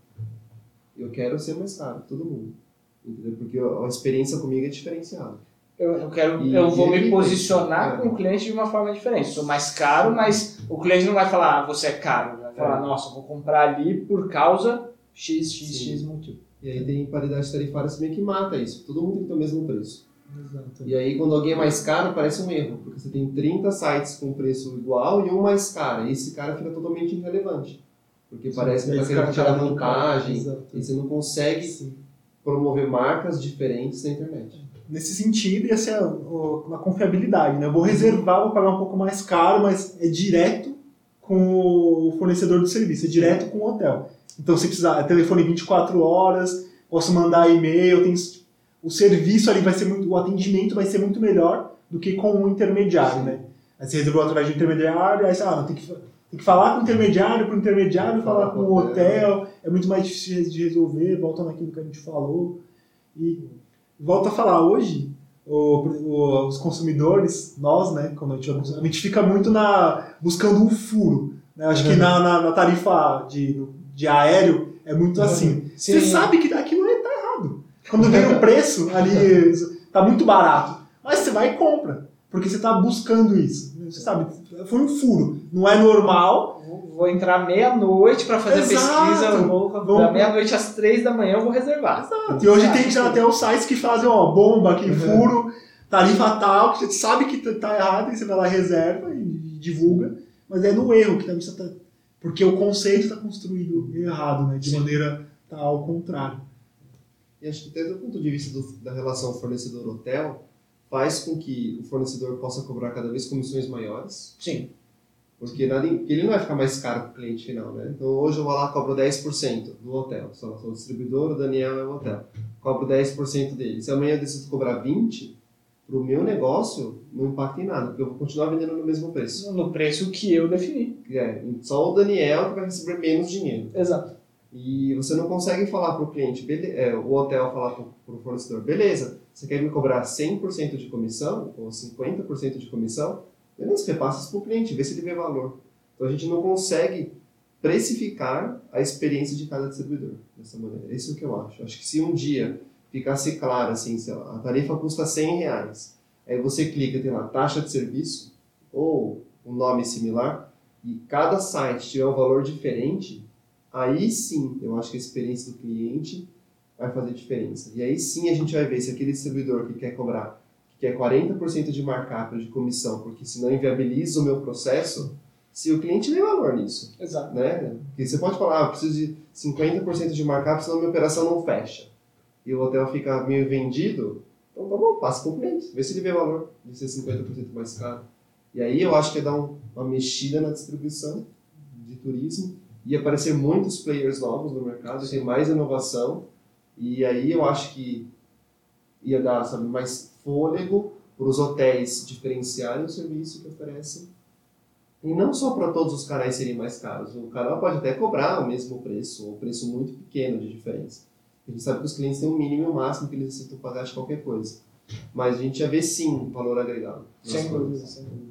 Eu quero ser mais caro, todo mundo. Entendeu? Porque a experiência comigo é diferenciada. Eu, eu quero, E- eu vou me posicionar é. com o cliente de uma forma diferente. Sou mais caro, mas o cliente não vai falar, ah, você é caro. Vai falar, É. nossa, vou comprar ali por causa x, x, Sim. x motivo. E aí tem paridade tarifária também que mata isso. Todo mundo tem que ter o mesmo preço. Exato. E aí quando alguém é mais caro, parece um erro. Porque você tem 30 sites com preço igual e um mais caro. E esse cara fica totalmente irrelevante. Porque parece que tá esse querendo tirar tá vantagem. Exato. E você não consegue Sim. promover marcas diferentes na internet. Nesse sentido, ia ser a, o- a confiabilidade, né? Eu vou reservar, vou pagar um pouco mais caro, mas é direto com o fornecedor do serviço, é direto com o hotel. Então, se precisar, é telefone 24 horas, posso mandar e-mail, tem, o serviço ali vai ser muito, o atendimento vai ser muito melhor do que com um intermediário, né? Aí você reservou através de um intermediário, aí você, ah, não, tem que, tem que falar com o intermediário, para o intermediário falar com o hotel, é muito mais difícil de resolver, volta naquilo que a gente falou. E volto a falar, hoje, o- o- os consumidores, nós, né, quando a gente, a gente fica muito na, buscando um furo. Né? Acho que na, na, na tarifa de, de aéreo é muito assim. Você sabe que errado. Quando vem o preço ali, tá muito barato. Mas você vai e compra. porque você está buscando isso. Você sabe, foi um furo. Não é normal. Vou, entrar meia-noite para fazer Exato. pesquisa, vou, Vamos- da meia-noite às três da manhã eu vou reservar. Exato. E hoje tem já até os sites que fazem, ó, bomba aqui, furo, tarifa tal, que você sabe que tá- tá errado, e você vai lá e reserva e divulga, mas é no erro que também você tá. Porque o conceito está construído errado, né? De Sim. maneira tá ao contrário. E acho que até do ponto de vista do- da relação fornecedor-hotel, faz com que o fornecedor possa cobrar cada vez comissões maiores, Sim. porque nada, ele não vai ficar mais caro para o cliente final, né? Então hoje eu vou lá e cobro 10% do hotel, lá, sou o distribuidor, o Daniel é o hotel, cobro 10% dele. Se amanhã eu decido cobrar 20%, para o meu negócio não impacta em nada, porque eu vou continuar vendendo no mesmo preço. No preço que eu defini. É, só o Daniel que vai receber menos dinheiro. Exato. E você não consegue falar para o cliente, é, o hotel falar para o fornecedor, beleza, você quer me cobrar 100% de comissão ou 50% de comissão? Beleza, repassa isso para o cliente, vê se ele vê valor. Então a gente não consegue precificar a experiência de cada distribuidor dessa maneira. Isso é o que eu acho. Acho que se um dia ficasse claro assim, sei lá, a tarifa custa 100 reais, aí você clica, tem lá taxa de serviço ou um nome similar, e cada site tiver um valor diferente, aí sim eu acho que a experiência do cliente vai fazer diferença. E aí sim a gente vai ver se aquele distribuidor que quer cobrar, que quer 40% de markup de comissão, porque senão inviabiliza o meu processo, se o cliente vê valor nisso. Exato. Né? Porque você pode falar, ah, eu preciso de 50% de markup, senão minha operação não fecha. E o hotel fica meio vendido, então tá bom, passa para o cliente, vê se ele vê valor de ser 50% mais caro. E aí eu acho que é dar um- uma mexida na distribuição de turismo e aparecer muitos players novos no mercado, tem mais inovação e aí eu acho que ia dar sabe, mais fôlego para os hotéis diferenciarem o serviço que oferecem e não só para todos os canais serem mais caros. O canal pode até cobrar o mesmo preço, ou um preço muito pequeno de diferença. A gente sabe que os clientes têm um mínimo e um máximo que eles aceitam pagar de qualquer coisa. Mas a gente já vê sim valor agregado. Sem dúvida, sem dúvida.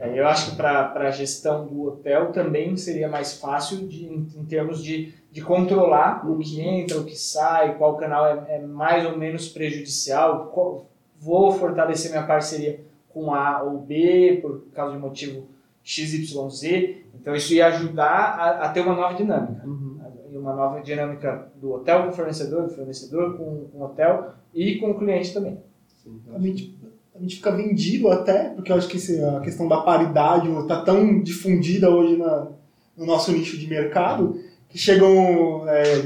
É, eu acho que para a gestão do hotel também seria mais fácil de, em, em termos de, de controlar o que entra, o que sai, qual canal é, é mais ou menos prejudicial. qual- vou fortalecer minha parceria com A ou B por causa de motivo XYZ. Então isso ia ajudar a, a ter uma nova dinâmica. Uhum. E uma nova dinâmica do hotel com o fornecedor, do fornecedor com, com o hotel e com o cliente também. Sim, A gente, fica vendido até, porque eu acho que esse- a questão da paridade está tão difundida hoje na- no nosso nicho de mercado que chegam é,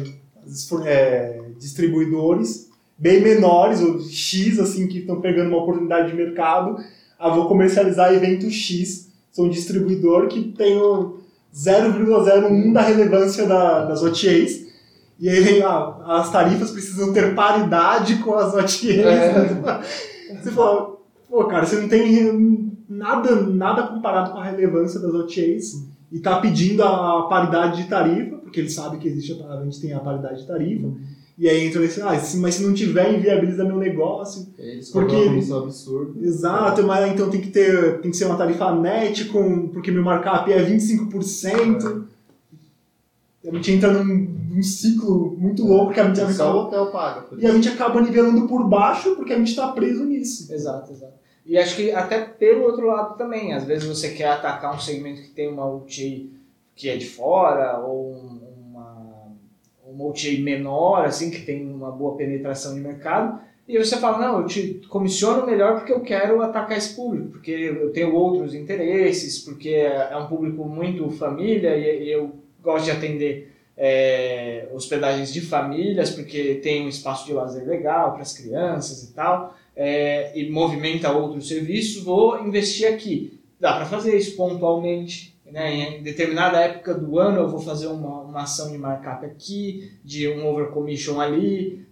é, distribuidores bem menores, ou X, assim, que estão pegando uma oportunidade de mercado. Ah, vou comercializar evento X. Sou um distribuidor que tem o 0,01 da relevância da- das OTAs. E aí vem, ah, as tarifas precisam ter paridade com as OTAs. É. Você fala, pô, cara, você não tem nada, nada comparado com a relevância das OTAs e tá pedindo a paridade de tarifa, porque ele sabe que existe a, a gente tem a paridade de tarifa. E aí entra nesse, ah, mas se não tiver, inviabiliza meu negócio. Eles Porque- cobram uma comissão absurda. Exato, mas então tem que ter, tem que ser uma tarifa net com, porque meu markup é 25%. A gente entra num, num ciclo muito louco que a gente Só o acaba, hotel paga. e a gente acaba nivelando por baixo porque a gente está preso nisso. Exato, exato. E acho que até pelo outro lado também, às vezes você quer atacar um segmento que tem uma UTI que é de fora, ou um- uma, uma UTI menor, assim, que tem uma boa penetração de mercado, e você fala, não, eu te comissiono melhor porque eu quero atacar esse público, porque eu tenho outros interesses, porque é um público muito família e eu gosto de atender é, hospedagens de famílias, porque tem um espaço de lazer legal para as crianças e tal é, e movimenta outros serviços, vou investir aqui. Dá para fazer isso pontualmente. Né? Em determinada época do ano eu vou fazer uma, uma ação de markup aqui, de um overcommission ali.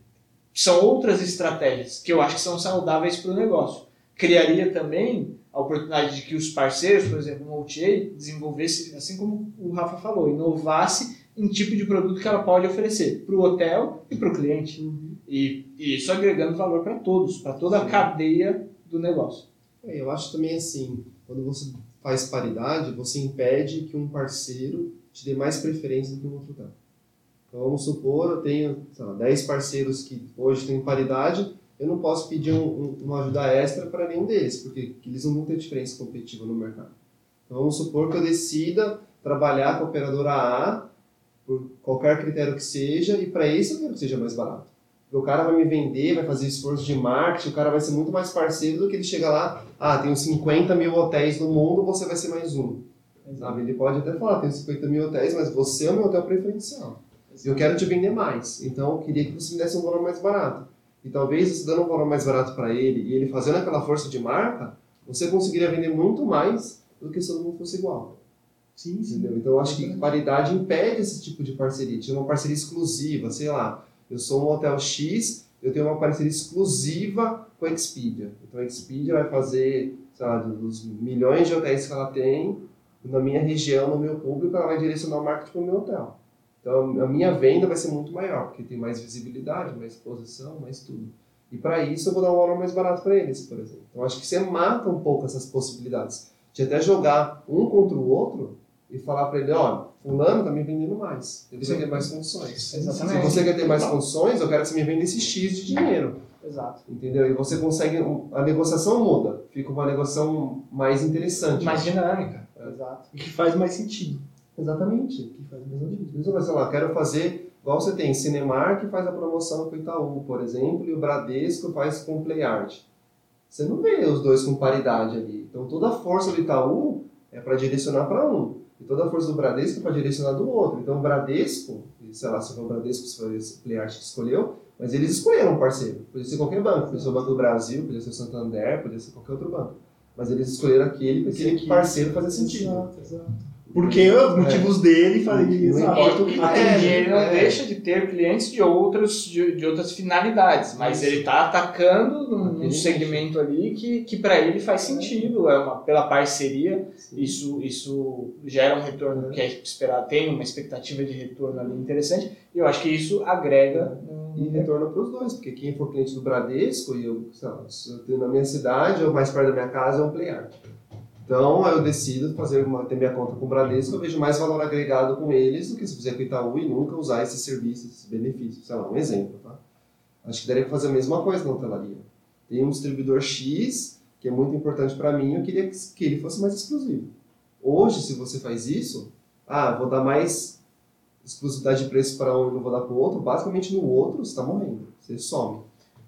São outras estratégias que eu acho que são saudáveis para o negócio. Criaria também a oportunidade de que os parceiros, por exemplo, uma OTA, desenvolvesse, assim como o Rafa falou, inovasse em tipo de produto que ela pode oferecer para o hotel e para o cliente. E, e isso agregando valor para todos, para toda a Sim. cadeia do negócio. É, eu acho também assim, quando você faz paridade, você impede que um parceiro te dê mais preferência do que um outro hotel. Então vamos supor, eu tenho sei lá, 10 parceiros que hoje têm paridade, eu não posso pedir um, um, uma ajuda extra para nenhum deles, porque eles não vão ter diferença competitiva no mercado. Então, vamos supor que eu decida trabalhar com a operadora A por qualquer critério que seja, e para isso eu quero que seja mais barato. O cara vai me vender, vai fazer esforço de marketing, o cara vai ser muito mais parceiro do que ele chega lá, ah, tenho 50 mil hotéis no mundo, você vai ser mais um. Sabe? Ele pode até falar, tenho 50 mil hotéis, mas você é o meu hotel preferencial. Eu quero te vender mais, então eu queria que você me desse um valor mais barato. E talvez você dando um valor mais barato para ele e ele fazendo aquela força de marca, você conseguiria vender muito mais do que se todo mundo fosse igual. Sim, sim. Entendeu? Então eu acho que paridade impede esse tipo de parceria. Tinha uma parceria exclusiva, sei lá, eu sou um hotel X, eu tenho uma parceria exclusiva com a Expedia. Então a Expedia vai fazer, sei lá, dos milhões de hotéis que ela tem, na minha região, no meu público, ela vai direcionar o marketing para o meu hotel. Então a minha venda vai ser muito maior, porque tem mais visibilidade, mais exposição, mais tudo. E para isso eu vou dar um valor mais barato para eles, por exemplo. Então acho que você mata um pouco essas possibilidades de até jogar um contra o outro e falar para ele, olha, fulano está me vendendo mais, ele vai ter mais condições. Exatamente. Se você quer ter mais condições, eu quero que você me venda esse X de dinheiro. Exato. Entendeu? E você consegue, a negociação muda, fica uma negociação mais interessante. Mais dinâmica. Exato. E que faz mais sentido. Exatamente. Que faz mais sentido. Isso, sei lá, quero fazer, igual você tem, Cinemark que faz a promoção com o Itaú, por exemplo, e o Bradesco faz com o PlayArt. Você não vê os dois com paridade ali. Então toda a força do Itaú é para direcionar para um. E toda a força do Bradesco para direcionar do outro. Então o Bradesco, sei lá se foi o Bradesco, se foi o PlayArt que escolheu, mas eles escolheram um parceiro. Podia ser qualquer banco, podia ser o Banco do Brasil, podia ser o Santander, podia ser qualquer outro banco. Mas eles escolheram aquele porque aquele parceiro fazia sentido. Exato, exato. Porque os motivos dele Não exato. importa o que Atendi, é, ele não é. deixa de ter clientes de, outros, de, de outras finalidades, mas Isso. ele está atacando num, num segmento ali que, que para ele faz sentido, é uma, pela parceria, isso, isso gera um retorno que é esperado, tem uma expectativa de retorno ali interessante, e eu acho que isso agrega no- E retorna para os dois, porque quem for cliente do Bradesco, e eu, sei lá, se eu tenho na minha cidade ou mais perto da minha casa, é um PlayArt. Então eu decido fazer uma, ter minha conta com o Bradesco, eu vejo mais valor agregado com eles do que se fizer com o Itaú e nunca usar esses serviços, esses benefícios. Sei lá, um exemplo, tá? Acho que daria para fazer a mesma coisa na hotelaria. Tem um distribuidor X, que é muito importante para mim, eu queria que ele fosse mais exclusivo. Hoje, se você faz isso, ah, vou dar mais exclusividade de preço para um e não vou dar para o outro, basicamente no outro você está morrendo, você some.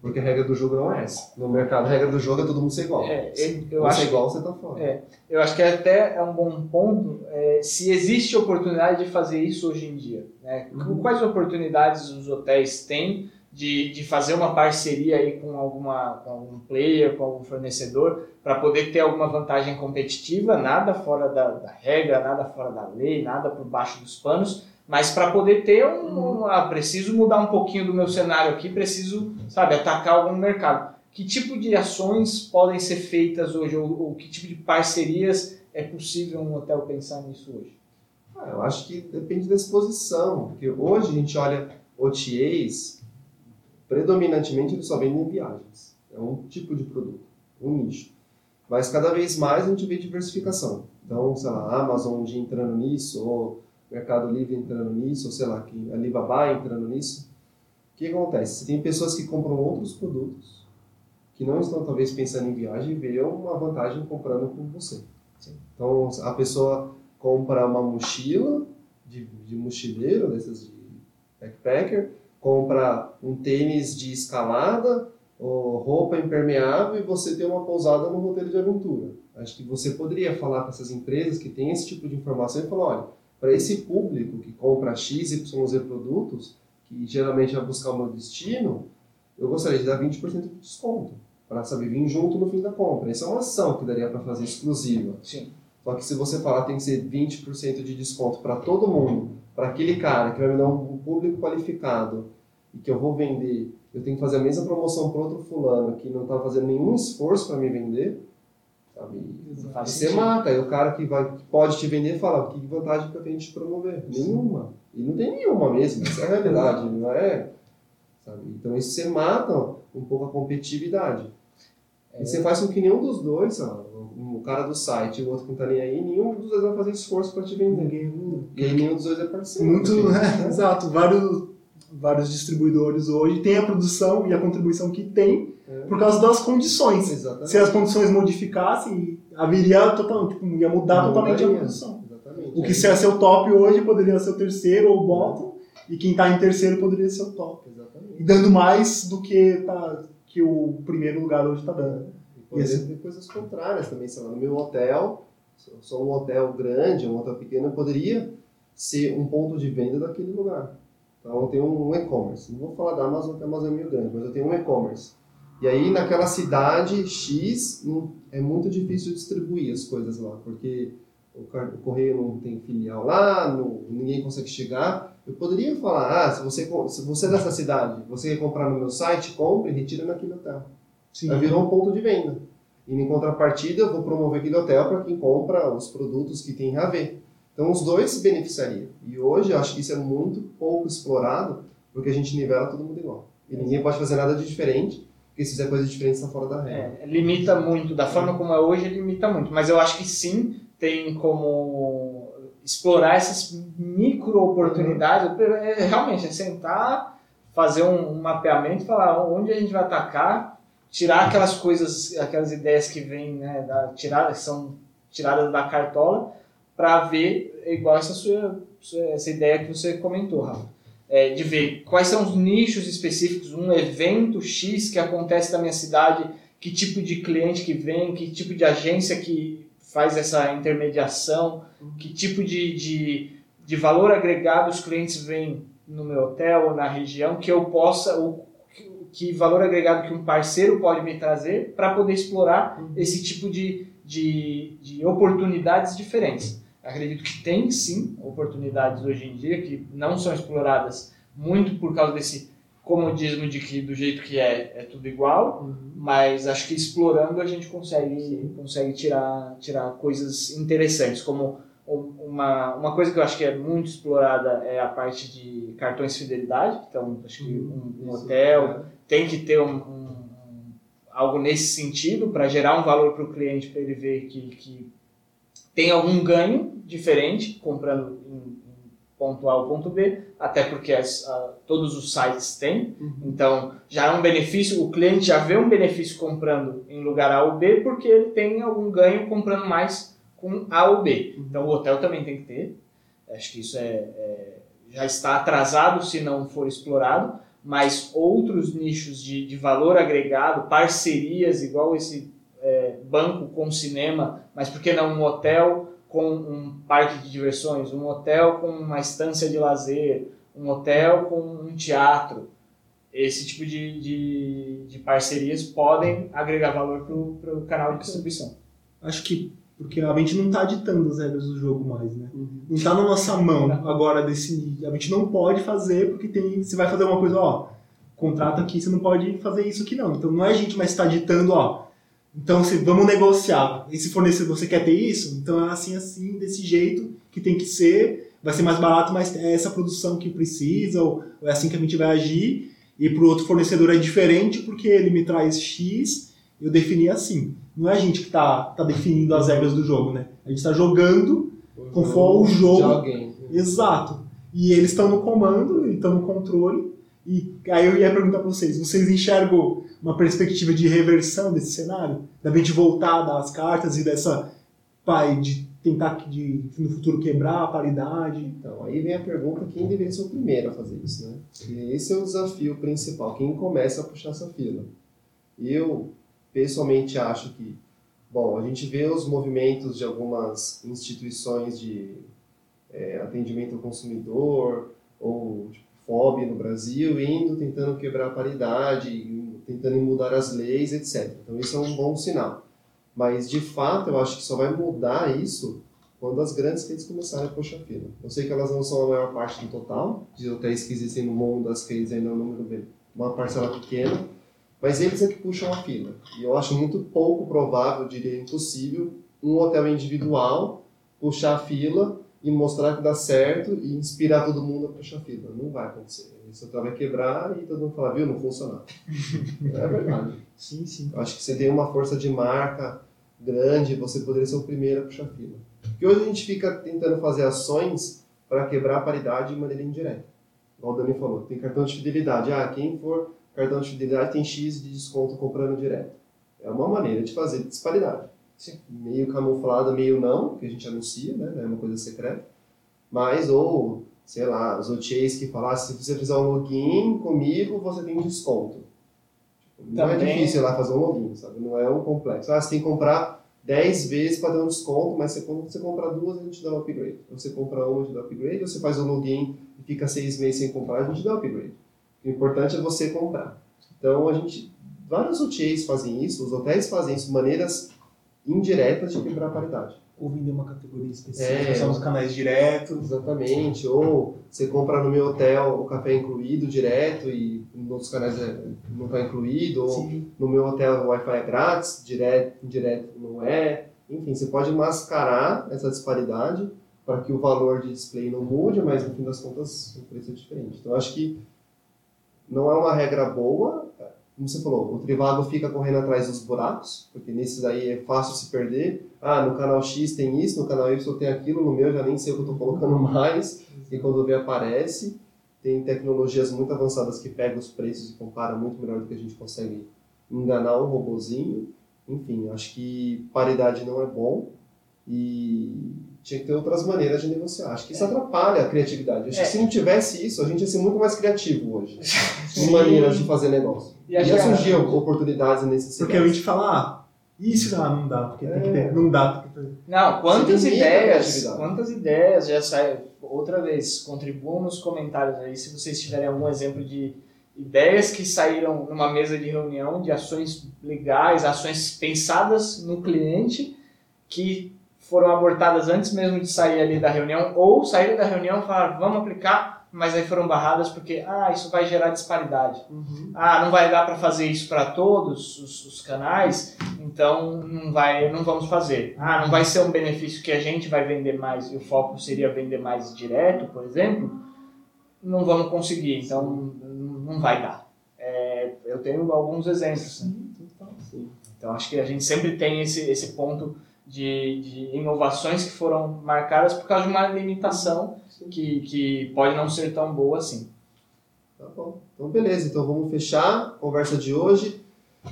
Porque a regra do jogo não é essa. No mercado, a regra do jogo é todo mundo ser igual. É, Se eu você acho é igual, você tá fora. É. Eu acho que até é um bom ponto é, se existe oportunidade de fazer isso hoje em dia. Né? Uhum. Quais oportunidades os hotéis têm de, de fazer uma parceria aí com, alguma, com algum player, com algum fornecedor, para poder ter alguma vantagem competitiva, nada fora da, da regra, nada fora da lei, nada por baixo dos panos, mas para poder ter um, um- ah, preciso mudar um pouquinho do meu cenário aqui, preciso, sabe, atacar algum mercado. Que tipo de ações podem ser feitas hoje, ou, ou que tipo de parcerias é possível um hotel pensar nisso hoje? Ah, eu acho que depende da exposição, porque hoje a gente olha OTAs, predominantemente eles só vendem viagens. É um tipo de produto, um nicho. Mas cada vez mais a gente vê diversificação. Então, sei lá, a Amazon um dia entrando nisso, ou Mercado Livre entrando nisso, ou sei lá, que Alibaba entrando nisso. O que acontece? Você tem pessoas que compram outros produtos, que não estão talvez pensando em viagem e vê uma vantagem comprando com você. Então, a pessoa compra uma mochila de, de mochileiro, dessas de backpacker, compra um tênis de escalada, ou roupa impermeável e você tem uma pousada no roteiro de aventura. Acho que você poderia falar com essas empresas que têm esse tipo de informação e falar, olha, para esse público que compra X, Y, produtos, que geralmente vai buscar o meu destino, eu gostaria de dar 20% de desconto, para saber vir junto no fim da compra. Essa é uma ação que daria para fazer exclusiva. Sim. Só que se você falar tem que ser 20% de desconto para todo mundo, para aquele cara que vai me dar um público qualificado e que eu vou vender, eu tenho que fazer a mesma promoção para outro fulano que não está fazendo nenhum esforço para me vender, sabe? Você mata, aí o cara que, vai, que pode te vender fala, que vantagem que eu tenho de te promover? Nenhuma. E não tem nenhuma mesmo, essa é a realidade, não é? Sabe? Então isso você mata um pouco a competitividade. E você faz com que nenhum dos dois, lá, o cara do site e o outro que não tá nem aí, nenhum dos dois vai fazer esforço para te vender. Ninguém. E aí nenhum dos dois é parceiro. Muito, né? Exato. Vários vários distribuidores hoje têm a produção e a contribuição que tem É. por causa das condições. Exatamente. Se as condições modificassem, haveria total, tipo, ia mudar Não totalmente a mudaria. produção. Exatamente. O que se é seu top hoje poderia ser o terceiro ou o bottom, e quem está em terceiro poderia ser o top. Exatamente. E dando mais do que, tá, que o primeiro lugar hoje está dando. E Esse- ter coisas contrárias também, sei lá, no meu hotel, sou um hotel grande, um hotel pequeno, poderia ser um ponto de venda daquele lugar. Então eu tenho um e-commerce. Não vou falar da Amazon, porque a Amazon é meio grande, mas eu tenho um e-commerce. E aí naquela cidade X é muito difícil distribuir as coisas lá, porque o, correio não tem filial lá, não- ninguém consegue chegar. Eu poderia falar, ah, se você, se você é dessa cidade, você quer comprar no meu site, compre e retira naquele hotel. Sim. Aí virou um ponto de venda. E em contrapartida, eu vou promover aquele hotel para quem compra os produtos que tem a ver. Então, os dois se beneficiariam. E hoje, eu acho que isso é muito pouco explorado, porque a gente nivela todo mundo igual. E ninguém pode fazer nada de diferente, porque se fizer coisa diferente, está fora da regra. É, limita muito, da forma como é hoje, limita muito. Mas eu acho que sim, tem como explorar essas micro oportunidades. É, realmente, é sentar, fazer um, um mapeamento e falar onde a gente vai atacar, tirar aquelas coisas, aquelas ideias que vêm, né, da, tirar, que são tiradas da cartola, para ver, igual essa sua, essa ideia que você comentou, Rafa. É, de ver quais são os nichos específicos, um evento X que acontece na minha cidade, que tipo de cliente que vem, que tipo de agência que faz essa intermediação, que tipo de, de, de valor agregado os clientes vêm no meu hotel ou na região, que eu possa, o que- que valor agregado que um parceiro pode me trazer para poder explorar esse tipo de, de, de oportunidades diferentes. Acredito que tem sim oportunidades hoje em dia que não são exploradas muito por causa desse comodismo de que do jeito que é, é tudo igual, mas acho que explorando a gente consegue, consegue tirar, tirar coisas interessantes, como um- uma, uma coisa que eu acho que é muito explorada é a parte de cartões de fidelidade, então acho que um, um Isso. hotel. Tem que ter um, um- um- algo nesse sentido para gerar um valor para o cliente, para ele ver que, que tem algum ganho diferente comprando em, ponto A ou ponto B, até porque as- a- todos os sites têm. Uhum. Então, já é um benefício, o cliente já vê um benefício comprando em lugar A ou B, porque ele tem algum ganho comprando mais com A ou B. Então, o hotel também tem que ter. Acho que isso é, é- já está atrasado se não for explorado, mas outros nichos de, de valor agregado, parcerias, igual esse banco com cinema, mas por que não um hotel com um parque de diversões, um hotel com uma estância de lazer, um hotel com um teatro. Esse tipo de, de, de parcerias podem agregar valor para o canal de distribuição. Acho que porque a gente não tá ditando as regras do jogo mais, né? Uhum. Não tá na nossa mão agora decidir. A gente não pode fazer porque tem. Você vai fazer uma coisa, ó. Contrato aqui, você não pode fazer isso aqui não. Então não é a gente mais que tá ditando, ó. Então se, vamos negociar. Esse fornecedor, você quer ter isso? Então é assim, assim, desse jeito que tem que ser. Vai ser mais barato, mas é essa produção que precisa, ou, é assim que a gente vai agir. E pro outro fornecedor é diferente porque ele me traz X, eu defini assim. Não é a gente que tá, tá definindo as regras do jogo, né? A gente tá jogando Conforme o jogo- de alguém. Exato. E eles estão no comando, estão no controle. E aí eu ia perguntar para vocês, vocês enxergam uma perspectiva de reversão desse cenário? Da gente voltar das cartas e dessa pai de tentar de, no futuro quebrar a paridade? Então, aí vem a pergunta, quem deveria ser o primeiro a fazer isso, né? E esse é o desafio principal, quem começa a puxar essa fila. Eu, pessoalmente, acho que, bom, a gente vê os movimentos de algumas instituições de é, atendimento ao consumidor, ou tipo, FOB no Brasil, indo, tentando quebrar a paridade, tentando mudar as leis, etc. Então, isso é um bom sinal. Mas, de fato, eu acho que só vai mudar isso quando as grandes redes começarem a puxar fila. Eu sei que elas não são a maior parte do total, de hotéis que existem no mundo, as redes ainda é um número bem, uma parcela pequena, mas eles é que puxam a fila. E eu acho muito pouco provável, diria impossível, um hotel individual puxar a fila e mostrar que dá certo e inspirar todo mundo a puxar fila. Não vai acontecer. Hotel vai quebrar e todo mundo fala, viu, não funcionou. é verdade. Sim, sim. Eu acho que você tem uma força de marca grande, você poderia ser o primeiro a puxar fila. Porque hoje a gente fica tentando fazer ações para quebrar a paridade de maneira indireta. o Dani falou, tem cartão de fidelidade. Ah, quem for cartão de fidelidade tem X de desconto comprando direto. É uma maneira de fazer disparidade. Sim. Meio camuflada, meio não, que a gente anuncia, né? É uma coisa secreta. Mas, ou, sei lá, os OTAs que falam, ah, se você fizer um login comigo, você tem desconto. Tipo, Não é Também- difícil ir lá fazer um login, sabe? Não é um complexo. Ah, você tem que comprar 10 vezes para dar um desconto, mas você, quando você comprar duas, a gente dá um upgrade. Você compra uma, a gente dá um upgrade, ou você faz o login e fica seis meses sem comprar, a gente dá um upgrade. O importante é você comprar. Então, a gente, vários OTAs fazem isso, os hotéis fazem isso, maneiras indiretas de quebrar a paridade. Ou vender uma categoria específica, É. são os canais diretos. Exatamente. Ou você compra no meu hotel o café incluído direto e outros canais é- não está incluído. Ou Sim. no meu hotel o Wi-Fi é grátis, direto, indireto não é. Enfim, você pode mascarar essa disparidade para que o valor de display não mude, mas no fim das contas o preço é diferente. Então acho que não é uma regra boa. Como você falou, o Trivago fica correndo atrás dos buracos, porque nesses aí é fácil se perder. Ah, no canal X tem isso, no canal Y tem aquilo, no meu eu já nem sei o que eu estou colocando mais, e quando vê aparece. Tem tecnologias muito avançadas que pegam os preços e compara muito melhor do que a gente consegue enganar um robozinho. Enfim, acho que paridade não é bom e tinha que ter outras maneiras de negociar. Acho que isso atrapalha a criatividade. Acho É. que se não tivesse isso, a gente ia ser muito mais criativo hoje. em maneiras de fazer negócio. E Ia acho que- surgir oportunidades e necessidades. Porque a gente fala, ah, isso ah, não dá, porque tem que É. ter. Não dá, porque tem Não, quantas ideias, quantas ideias já saem. Outra vez, contribuam nos comentários aí se vocês tiverem algum exemplo de ideias que saíram numa mesa de reunião, de ações legais, ações pensadas no cliente, que foram abortadas antes mesmo de sair ali da reunião, ou saíram da reunião e falaram, vamos aplicar, mas aí foram barradas porque, ah, isso vai gerar disparidade. Uhum. ah, não vai dar para fazer isso para todos os, os canais, então não vai, não vamos fazer. Ah, não vai ser um benefício que a gente vai vender mais e o foco seria vender mais direto, por exemplo. Não vamos conseguir, então não vai dar. É, eu tenho alguns exemplos. né? Então acho que a gente sempre tem esse, esse ponto de, de inovações que foram marcadas por causa de uma limitação que, que pode não ser tão boa assim. Tá bom. Então, beleza. Então, vamos fechar a conversa de hoje.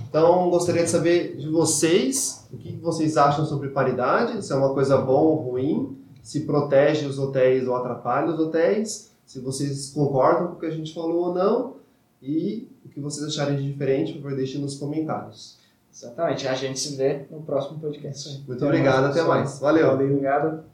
Então, gostaria de saber de vocês o que vocês acham sobre paridade, se é uma coisa boa ou ruim, se protege os hotéis ou atrapalha os hotéis, se vocês concordam com o que a gente falou ou não, e o que vocês acharem de diferente, por favor, deixem nos comentários. Exatamente. A gente se vê no próximo podcast. Muito obrigado, até mais. Valeu. Obrigado.